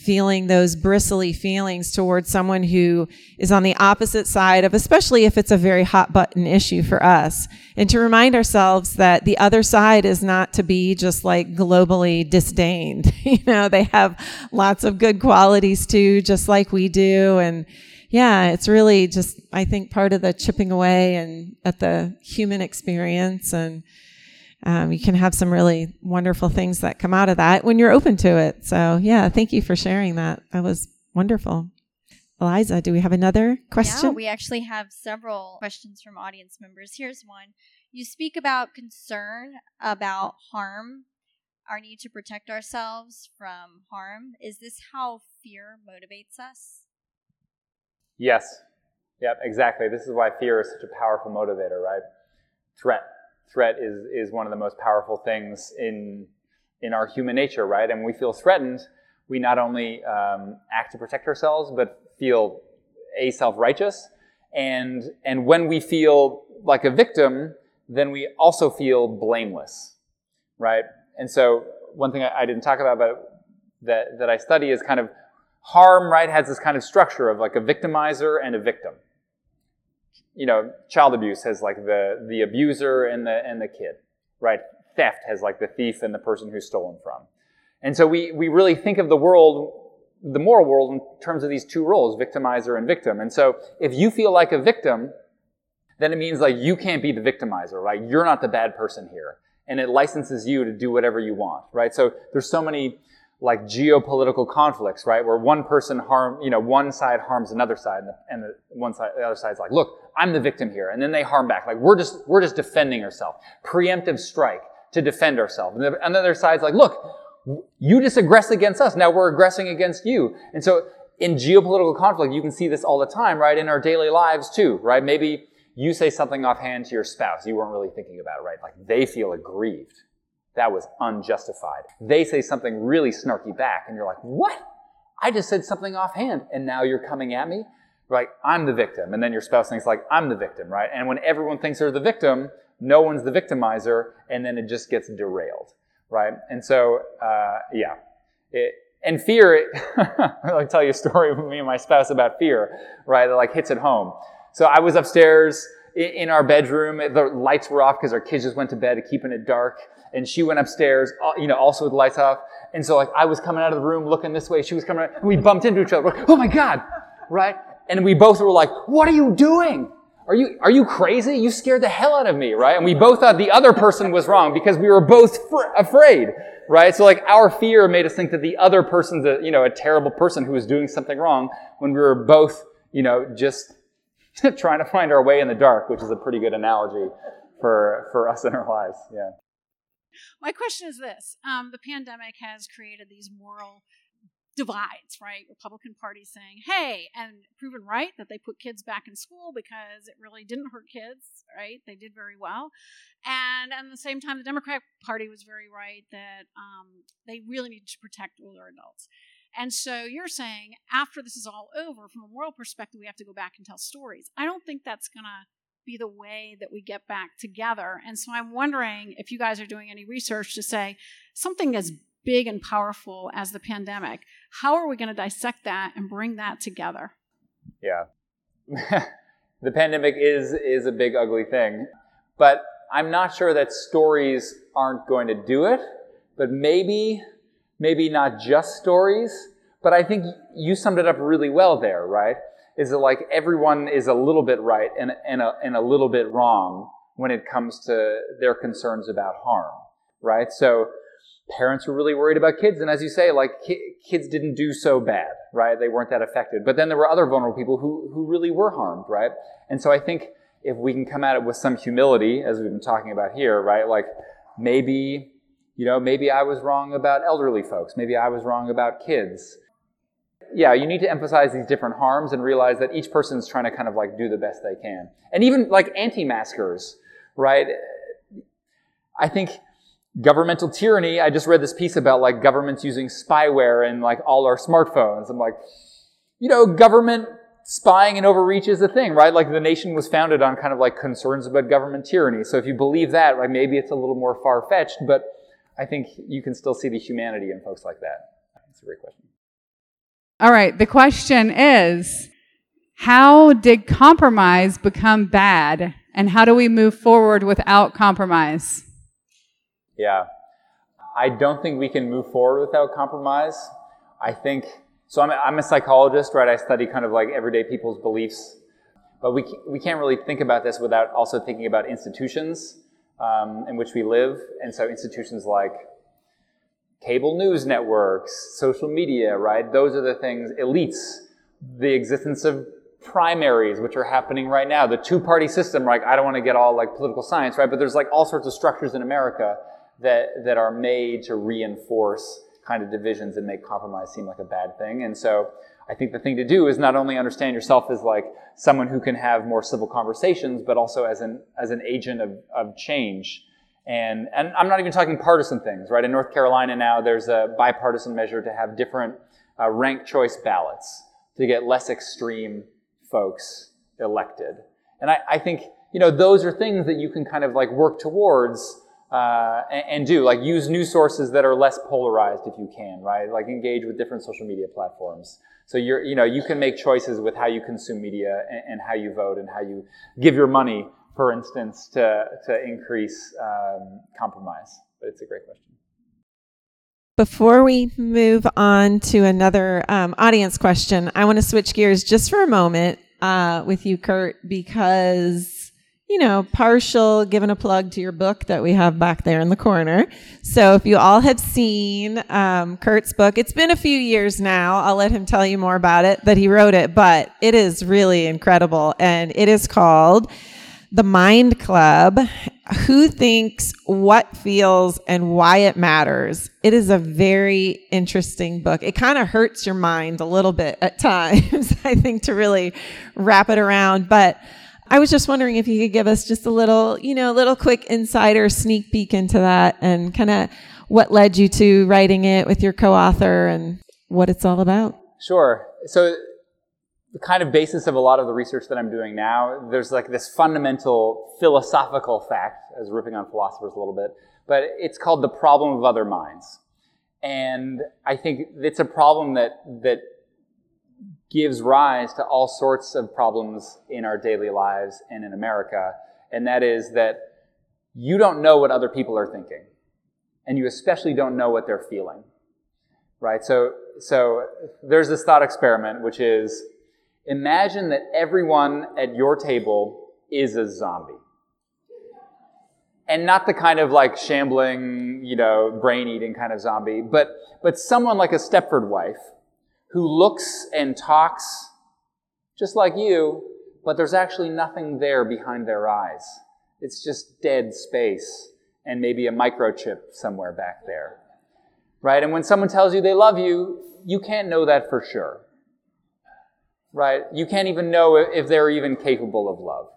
[SPEAKER 5] feeling those bristly feelings towards someone who is on the opposite side of, especially if it's a very hot button issue for us. And to remind ourselves that the other side is not to be just like globally disdained. you know, they have lots of good qualities too, just like we do. And yeah, it's really just, I think part of the chipping away and at the human experience and, um, you can have some really wonderful things that come out of that when you're open to it. So, yeah, thank you for sharing that. That was wonderful. Eliza, do we have another question?
[SPEAKER 7] Yeah, we actually have several questions from audience members. Here's one. You speak about concern about harm, our need to protect ourselves from harm. Is this how fear motivates us?
[SPEAKER 2] Yes. Yep, exactly. This is why fear is such a powerful motivator, right? Threat threat is, is one of the most powerful things in, in our human nature, right? And when we feel threatened, we not only um, act to protect ourselves, but feel a self-righteous. And, and when we feel like a victim, then we also feel blameless, right? And so one thing I, I didn't talk about, but that, that I study is kind of harm, right, has this kind of structure of like a victimizer and a victim you know, child abuse has like the, the abuser and the, and the kid, right? Theft has like the thief and the person who's stolen from. And so we, we really think of the world, the moral world in terms of these two roles, victimizer and victim. And so if you feel like a victim, then it means like you can't be the victimizer, right? You're not the bad person here. And it licenses you to do whatever you want, right? So there's so many like geopolitical conflicts, right? Where one person harm, you know, one side harms another side, and the, and the one side, the other side's like, look, I'm the victim here, and then they harm back. Like we're just we're just defending ourselves. Preemptive strike to defend ourselves, and the, and the other side's like, look, you just aggress against us. Now we're aggressing against you, and so in geopolitical conflict, you can see this all the time, right? In our daily lives too, right? Maybe you say something offhand to your spouse you weren't really thinking about, right? Like they feel aggrieved that was unjustified. They say something really snarky back, and you're like, what? I just said something offhand, and now you're coming at me? Like, I'm the victim. And then your spouse thinks, like, I'm the victim, right? And when everyone thinks they're the victim, no one's the victimizer, and then it just gets derailed, right? And so, uh, yeah. It, and fear, it, I'll tell you a story with me and my spouse about fear, right? That like hits it home. So I was upstairs in our bedroom. The lights were off because our kids just went to bed, keeping it dark and she went upstairs, uh, you know, also with the lights off. And so like I was coming out of the room looking this way, she was coming out, and we bumped into each other. Like, oh my God, right? And we both were like, what are you doing? Are you, are you crazy? You scared the hell out of me, right? And we both thought the other person was wrong because we were both fr- afraid, right? So like our fear made us think that the other person's a, you know, a terrible person who was doing something wrong when we were both, you know, just trying to find our way in the dark, which is a pretty good analogy for, for us in our lives. Yeah.
[SPEAKER 8] My question is this um, the pandemic has created these moral divides, right? Republican Party saying, hey, and proven right that they put kids back in school because it really didn't hurt kids, right? They did very well. And at the same time, the Democratic Party was very right that um, they really need to protect older adults. And so you're saying after this is all over, from a moral perspective, we have to go back and tell stories. I don't think that's going to be the way that we get back together. And so I'm wondering if you guys are doing any research to say something as big and powerful as the pandemic, how are we going to dissect that and bring that together?
[SPEAKER 2] Yeah. the pandemic is is a big ugly thing, but I'm not sure that stories aren't going to do it, but maybe maybe not just stories, but I think you summed it up really well there, right? Is that like everyone is a little bit right and, and, a, and a little bit wrong when it comes to their concerns about harm, right? So parents were really worried about kids. And as you say, like ki- kids didn't do so bad, right? They weren't that affected. But then there were other vulnerable people who, who really were harmed, right? And so I think if we can come at it with some humility, as we've been talking about here, right? Like maybe, you know, maybe I was wrong about elderly folks. Maybe I was wrong about kids yeah, you need to emphasize these different harms and realize that each person is trying to kind of like do the best they can. And even like anti-maskers, right? I think governmental tyranny, I just read this piece about like governments using spyware in like all our smartphones. I'm like, you know, government spying and overreach is a thing, right? Like the nation was founded on kind of like concerns about government tyranny. So if you believe that, like maybe it's a little more far-fetched, but I think you can still see the humanity in folks like that. That's a great question.
[SPEAKER 4] All right, the question is how did compromise become bad and how do we move forward without compromise?
[SPEAKER 2] Yeah. I don't think we can move forward without compromise. I think so I'm a, I'm a psychologist, right? I study kind of like everyday people's beliefs. But we, we can't really think about this without also thinking about institutions um, in which we live. And so institutions like cable news networks, social media, right? Those are the things, elites, the existence of primaries, which are happening right now, the two-party system, right? I don't want to get all like political science, right? But there's like all sorts of structures in America that, that are made to reinforce kind of divisions and make compromise seem like a bad thing. And so I think the thing to do is not only understand yourself as like someone who can have more civil conversations, but also as an, as an agent of, of change and, and I'm not even talking partisan things, right? In North Carolina now, there's a bipartisan measure to have different uh, choice ballots to get less extreme folks elected. And I, I, think, you know, those are things that you can kind of like work towards uh, and, and, do. Like use news sources that are less polarized if you can, right? Like engage with different social media platforms. So you're, you know, you can make choices with how you consume media and, and how you vote and how you give your money for instance, to, to increase um, compromise? But it's a great question.
[SPEAKER 5] Before we move on to another um, audience question, I want to switch gears just for a moment uh, with you, Kurt, because, you know, partial giving a plug to your book that we have back there in the corner. So if you all have seen um, Kurt's book, it's been a few years now. I'll let him tell you more about it, that he wrote it, but it is really incredible. And it is called the Mind Club Who Thinks, What Feels, and Why It Matters. It is a very interesting book. It kind of hurts your mind a little bit at times, I think, to really wrap it around. But I was just wondering if you could give us just a little, you know, a little quick insider sneak peek into that and kind of what led you to writing it with your co author and what it's all about.
[SPEAKER 2] Sure. So the kind of basis of a lot of the research that I'm doing now, there's like this fundamental philosophical fact, as ripping on philosophers a little bit, but it's called the problem of other minds. And I think it's a problem that, that gives rise to all sorts of problems in our daily lives and in America. And that is that you don't know what other people are thinking. And you especially don't know what they're feeling. Right? So, so there's this thought experiment, which is Imagine that everyone at your table is a zombie. And not the kind of like shambling, you know, brain eating kind of zombie, but, but someone like a Stepford wife who looks and talks just like you, but there's actually nothing there behind their eyes. It's just dead space and maybe a microchip somewhere back there. Right? And when someone tells you they love you, you can't know that for sure. Right? You can't even know if they're even capable of love.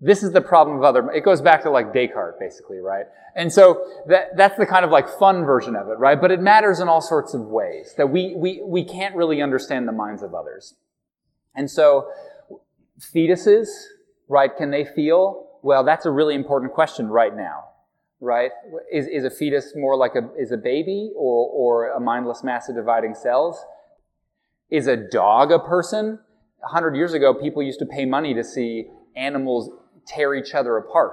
[SPEAKER 2] This is the problem of other, it goes back to like Descartes, basically, right? And so that, that's the kind of like fun version of it, right? But it matters in all sorts of ways that we, we, we can't really understand the minds of others. And so fetuses, right, can they feel? Well, that's a really important question right now, right? Is, is a fetus more like a, is a baby or, or a mindless mass of dividing cells? Is a dog a person? A hundred years ago, people used to pay money to see animals tear each other apart,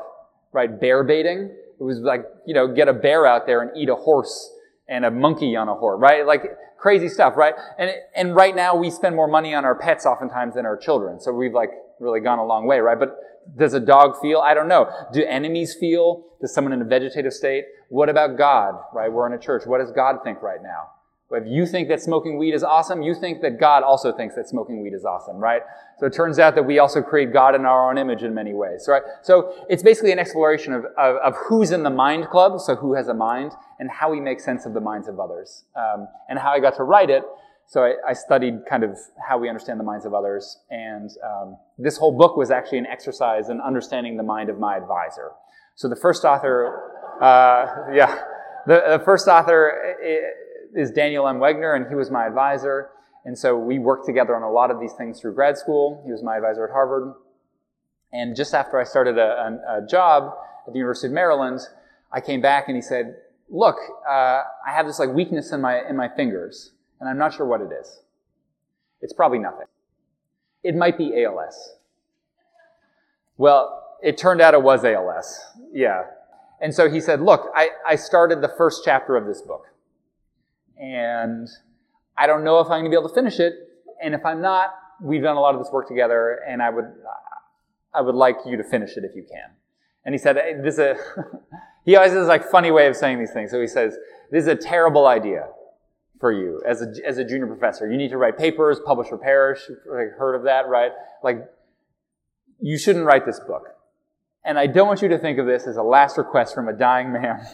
[SPEAKER 2] right? Bear baiting. It was like, you know, get a bear out there and eat a horse and a monkey on a horse, right? Like crazy stuff, right? And, and right now we spend more money on our pets oftentimes than our children. So we've like really gone a long way, right? But does a dog feel? I don't know. Do enemies feel? Does someone in a vegetative state? What about God, right? We're in a church. What does God think right now? If you think that smoking weed is awesome, you think that God also thinks that smoking weed is awesome, right? So it turns out that we also create God in our own image in many ways, right? So it's basically an exploration of, of, of who's in the mind club, so who has a mind, and how we make sense of the minds of others. Um, and how I got to write it, so I, I, studied kind of how we understand the minds of others. And um, this whole book was actually an exercise in understanding the mind of my advisor. So the first author, uh, yeah, the, the first author, it, is Daniel M. Wegner, and he was my advisor. And so we worked together on a lot of these things through grad school. He was my advisor at Harvard. And just after I started a, a, a job at the University of Maryland, I came back and he said, "Look, uh, I have this like weakness in my in my fingers, and I'm not sure what it is. It's probably nothing. It might be ALS." Well, it turned out it was ALS. Yeah. And so he said, "Look, I, I started the first chapter of this book." And I don't know if I'm going to be able to finish it. And if I'm not, we've done a lot of this work together, and I would, I would like you to finish it if you can. And he said, "This is a." he always has like funny way of saying these things. So he says, "This is a terrible idea for you as a as a junior professor. You need to write papers, publish for parish. Like, heard of that, right? Like, you shouldn't write this book." And I don't want you to think of this as a last request from a dying man.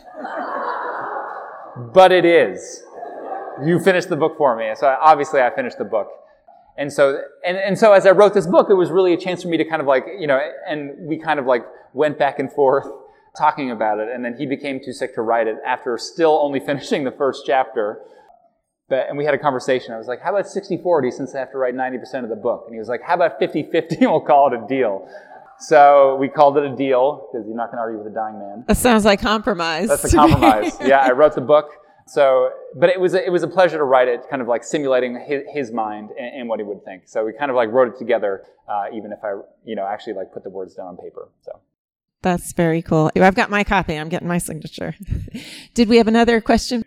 [SPEAKER 2] but it is you finished the book for me. So obviously I finished the book. And so, and, and so as I wrote this book, it was really a chance for me to kind of like, you know, and we kind of like went back and forth talking about it. And then he became too sick to write it after still only finishing the first chapter. But, and we had a conversation. I was like, how about 60-40 since I have to write 90% of the book? And he was like, how about 50-50 we'll call it a deal. So we called it a deal because you're not going to argue with a dying man.
[SPEAKER 5] That sounds like compromise.
[SPEAKER 2] That's a compromise. yeah, I wrote the book. So, but it was a, it was a pleasure to write it, kind of like simulating his, his mind and, and, what he would think. So we kind of like wrote it together, uh, even if I, you know, actually like put the words down on paper. So.
[SPEAKER 5] That's very cool. I've got my copy. I'm getting my signature. Did we have another question?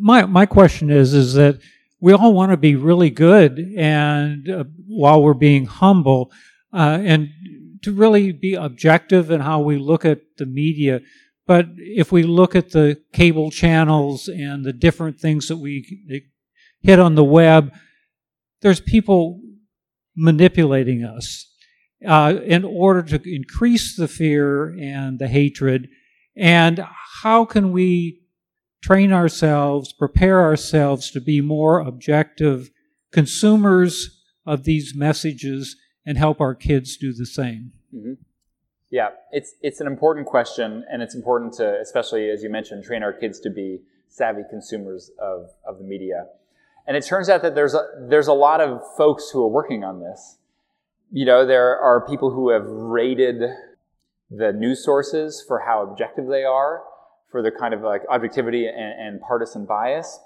[SPEAKER 9] My my question is is that we all want to be really good, and uh, while we're being humble, uh, and to really be objective in how we look at the media. But if we look at the cable channels and the different things that we hit on the web, there's people manipulating us uh, in order to increase the fear and the hatred. And how can we train ourselves, prepare ourselves to be more objective consumers of these messages and help our kids do the same?
[SPEAKER 2] Mm-hmm. Yeah, it's it's an important question, and it's important to, especially as you mentioned, train our kids to be savvy consumers of, of the media. And it turns out that there's a, there's a lot of folks who are working on this. You know, there are people who have rated the news sources for how objective they are, for the kind of like objectivity and, and partisan bias.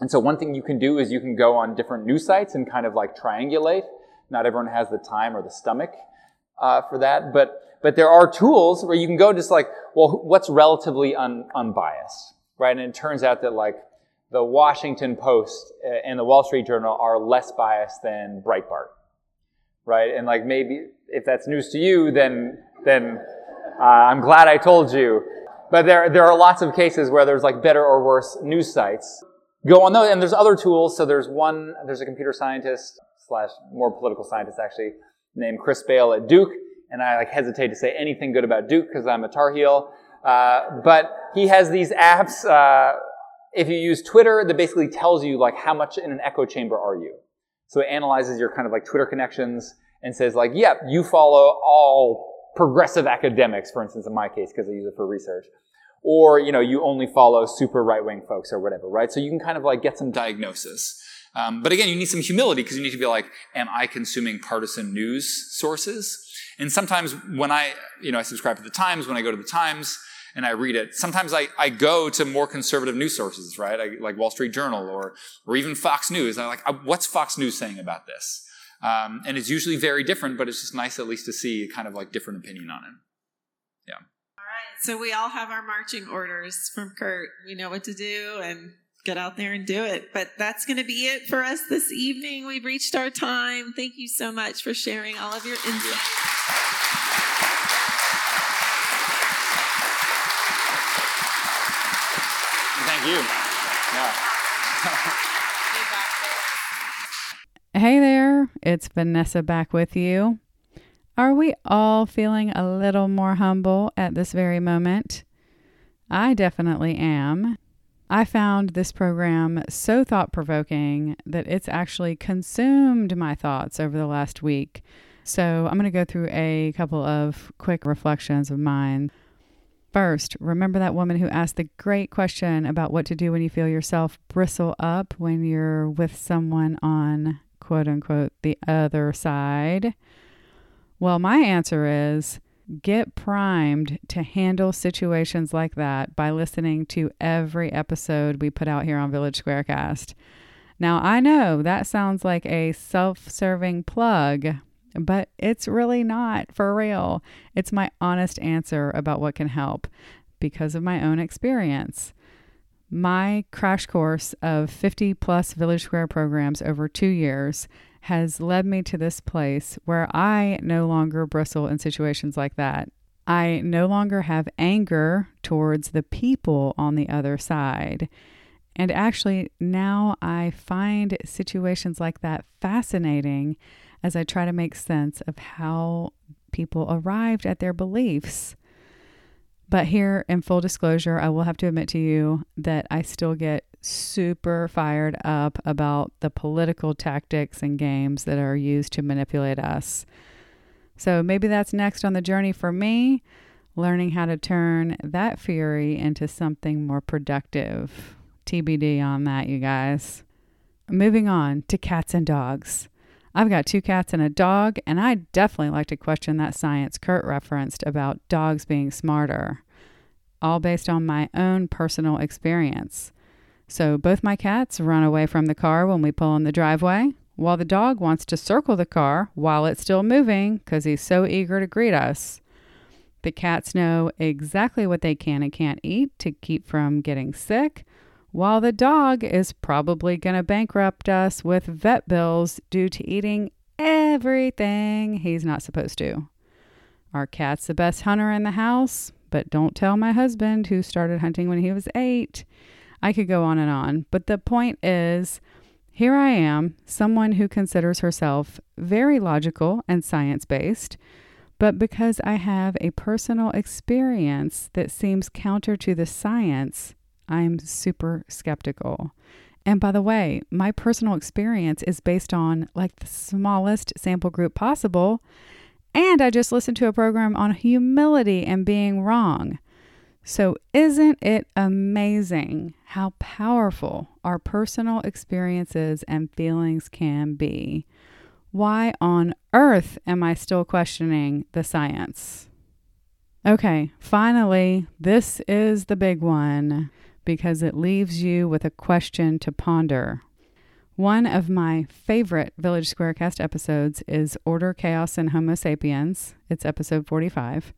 [SPEAKER 2] And so one thing you can do is you can go on different news sites and kind of like triangulate. Not everyone has the time or the stomach uh, for that, but but there are tools where you can go just like, well, what's relatively un- unbiased, right? And it turns out that like the Washington Post uh, and the Wall Street Journal are less biased than Breitbart, right? And like maybe if that's news to you, then then uh, I'm glad I told you. But there there are lots of cases where there's like better or worse news sites. Go on those, and there's other tools. So there's one, there's a computer scientist slash more political scientist actually named Chris Bail at Duke, and I like hesitate to say anything good about Duke because I'm a Tar Heel. Uh, but he has these apps. Uh, if you use Twitter, that basically tells you like how much in an echo chamber are you. So it analyzes your kind of like Twitter connections and says like, yep, you follow all progressive academics, for instance, in my case, because I use it for research. Or, you know, you only follow super right-wing folks or whatever, right? So you can kind of like get some diagnosis. Um, but again, you need some humility because you need to be like, am I consuming partisan news sources? And sometimes when I, you know, I subscribe to the Times, when I go to the Times, and I read it. Sometimes I, I go to more conservative news sources, right? I, like Wall Street Journal or, or even Fox News. I'm like, what's Fox News saying about this? Um, and it's usually very different, but it's just nice at least to see kind of like different opinion on it. Yeah.
[SPEAKER 5] All right. So we all have our marching orders from Kurt. We know what to do and get out there and do it. But that's going to be it for us this evening. We've reached our time. Thank you so much for sharing all of your insights.
[SPEAKER 2] Thank you. Yeah.
[SPEAKER 4] Hey there, it's Vanessa back with you. Are we all feeling a little more humble at this very moment? I definitely am. I found this program so thought provoking that it's actually consumed my thoughts over the last week. So I'm going to go through a couple of quick reflections of mine. First, remember that woman who asked the great question about what to do when you feel yourself bristle up when you're with someone on quote unquote the other side? Well, my answer is get primed to handle situations like that by listening to every episode we put out here on Village Squarecast. Now, I know that sounds like a self serving plug, but it's really not for real. It's my honest answer about what can help because of my own experience. My crash course of 50 plus Village Square programs over two years has led me to this place where I no longer bristle in situations like that. I no longer have anger towards the people on the other side. And actually, now I find situations like that fascinating as I try to make sense of how people arrived at their beliefs. But here, in full disclosure, I will have to admit to you that I still get super fired up about the political tactics and games that are used to manipulate us. So maybe that's next on the journey for me, learning how to turn that fury into something more productive. TBD on that, you guys. Moving on to cats and dogs. I've got two cats and a dog, and I definitely like to question that science Kurt referenced about dogs being smarter, all based on my own personal experience. So both my cats run away from the car when we pull in the driveway, while the dog wants to circle the car while it's still moving because he's so eager to greet us. The cats know exactly what they can and can't eat to keep from getting sick, while the dog is probably going to bankrupt us with vet bills due to eating everything he's not supposed to. Our cat's the best hunter in the house, but don't tell my husband who started hunting when he was eight. I could go on and on, but the point is here I am, someone who considers herself very logical and science based, but because I have a personal experience that seems counter to the science, I'm super skeptical. And by the way, my personal experience is based on like the smallest sample group possible. And I just listened to a program on humility and being wrong. So, isn't it amazing how powerful our personal experiences and feelings can be? Why on earth am I still questioning the science? Okay, finally, this is the big one because it leaves you with a question to ponder. One of my favorite Village Squarecast episodes is Order, Chaos, and Homo Sapiens. It's episode 45.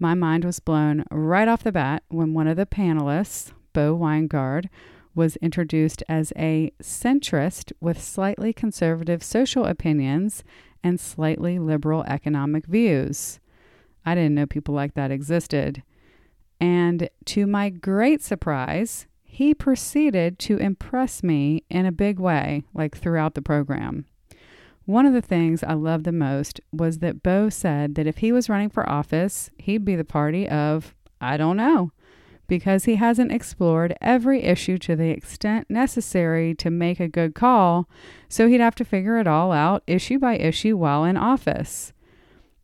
[SPEAKER 4] My mind was blown right off the bat when one of the panelists, Bo Winegard, was introduced as a centrist with slightly conservative social opinions and slightly liberal economic views. I didn't know people like that existed. And to my great surprise, he proceeded to impress me in a big way, like throughout the program. One of the things I loved the most was that Bo said that if he was running for office, he'd be the party of, I don't know, because he hasn't explored every issue to the extent necessary to make a good call, so he'd have to figure it all out issue by issue while in office.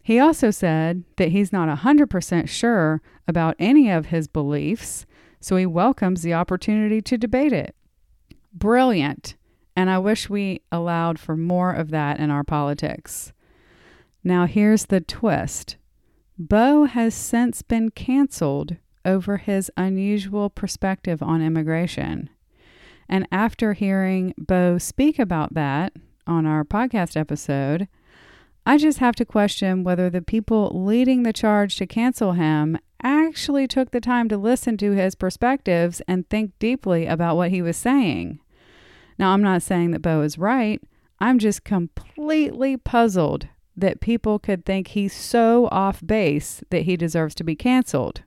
[SPEAKER 4] He also said that he's not 100% sure about any of his beliefs, so he welcomes the opportunity to debate it. Brilliant. And I wish we allowed for more of that in our politics. Now, here's the twist Bo has since been canceled over his unusual perspective on immigration. And after hearing Bo speak about that on our podcast episode, I just have to question whether the people leading the charge to cancel him actually took the time to listen to his perspectives and think deeply about what he was saying. Now, I'm not saying that Bo is right. I'm just completely puzzled that people could think he's so off base that he deserves to be canceled.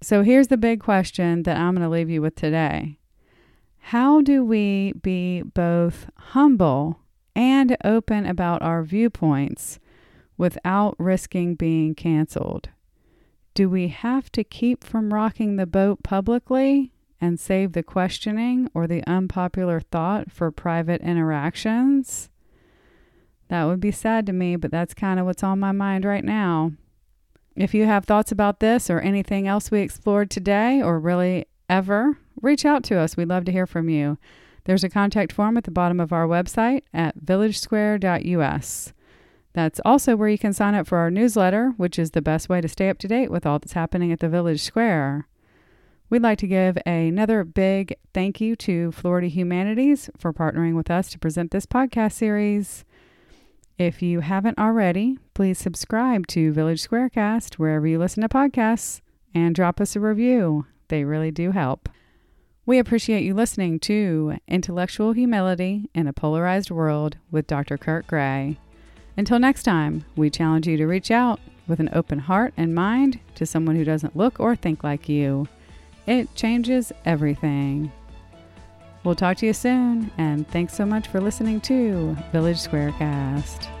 [SPEAKER 4] So here's the big question that I'm going to leave you with today How do we be both humble and open about our viewpoints without risking being canceled? Do we have to keep from rocking the boat publicly and save the questioning or the unpopular thought for private interactions? That would be sad to me, but that's kind of what's on my mind right now. If you have thoughts about this or anything else we explored today, or really ever, reach out to us. We'd love to hear from you. There's a contact form at the bottom of our website at villagesquare.us. That's also where you can sign up for our newsletter, which is the best way to stay up to date with all that's happening at the Village Square. We'd like to give another big thank you to Florida Humanities for partnering with us to present this podcast series. If you haven't already, please subscribe to Village Squarecast wherever you listen to podcasts and drop us a review. They really do help. We appreciate you listening to Intellectual Humility in a Polarized World with Dr. Kurt Gray. Until next time, we challenge you to reach out with an open heart and mind to someone who doesn't look or think like you. It changes everything. We'll talk to you soon, and thanks so much for listening to Village Squarecast.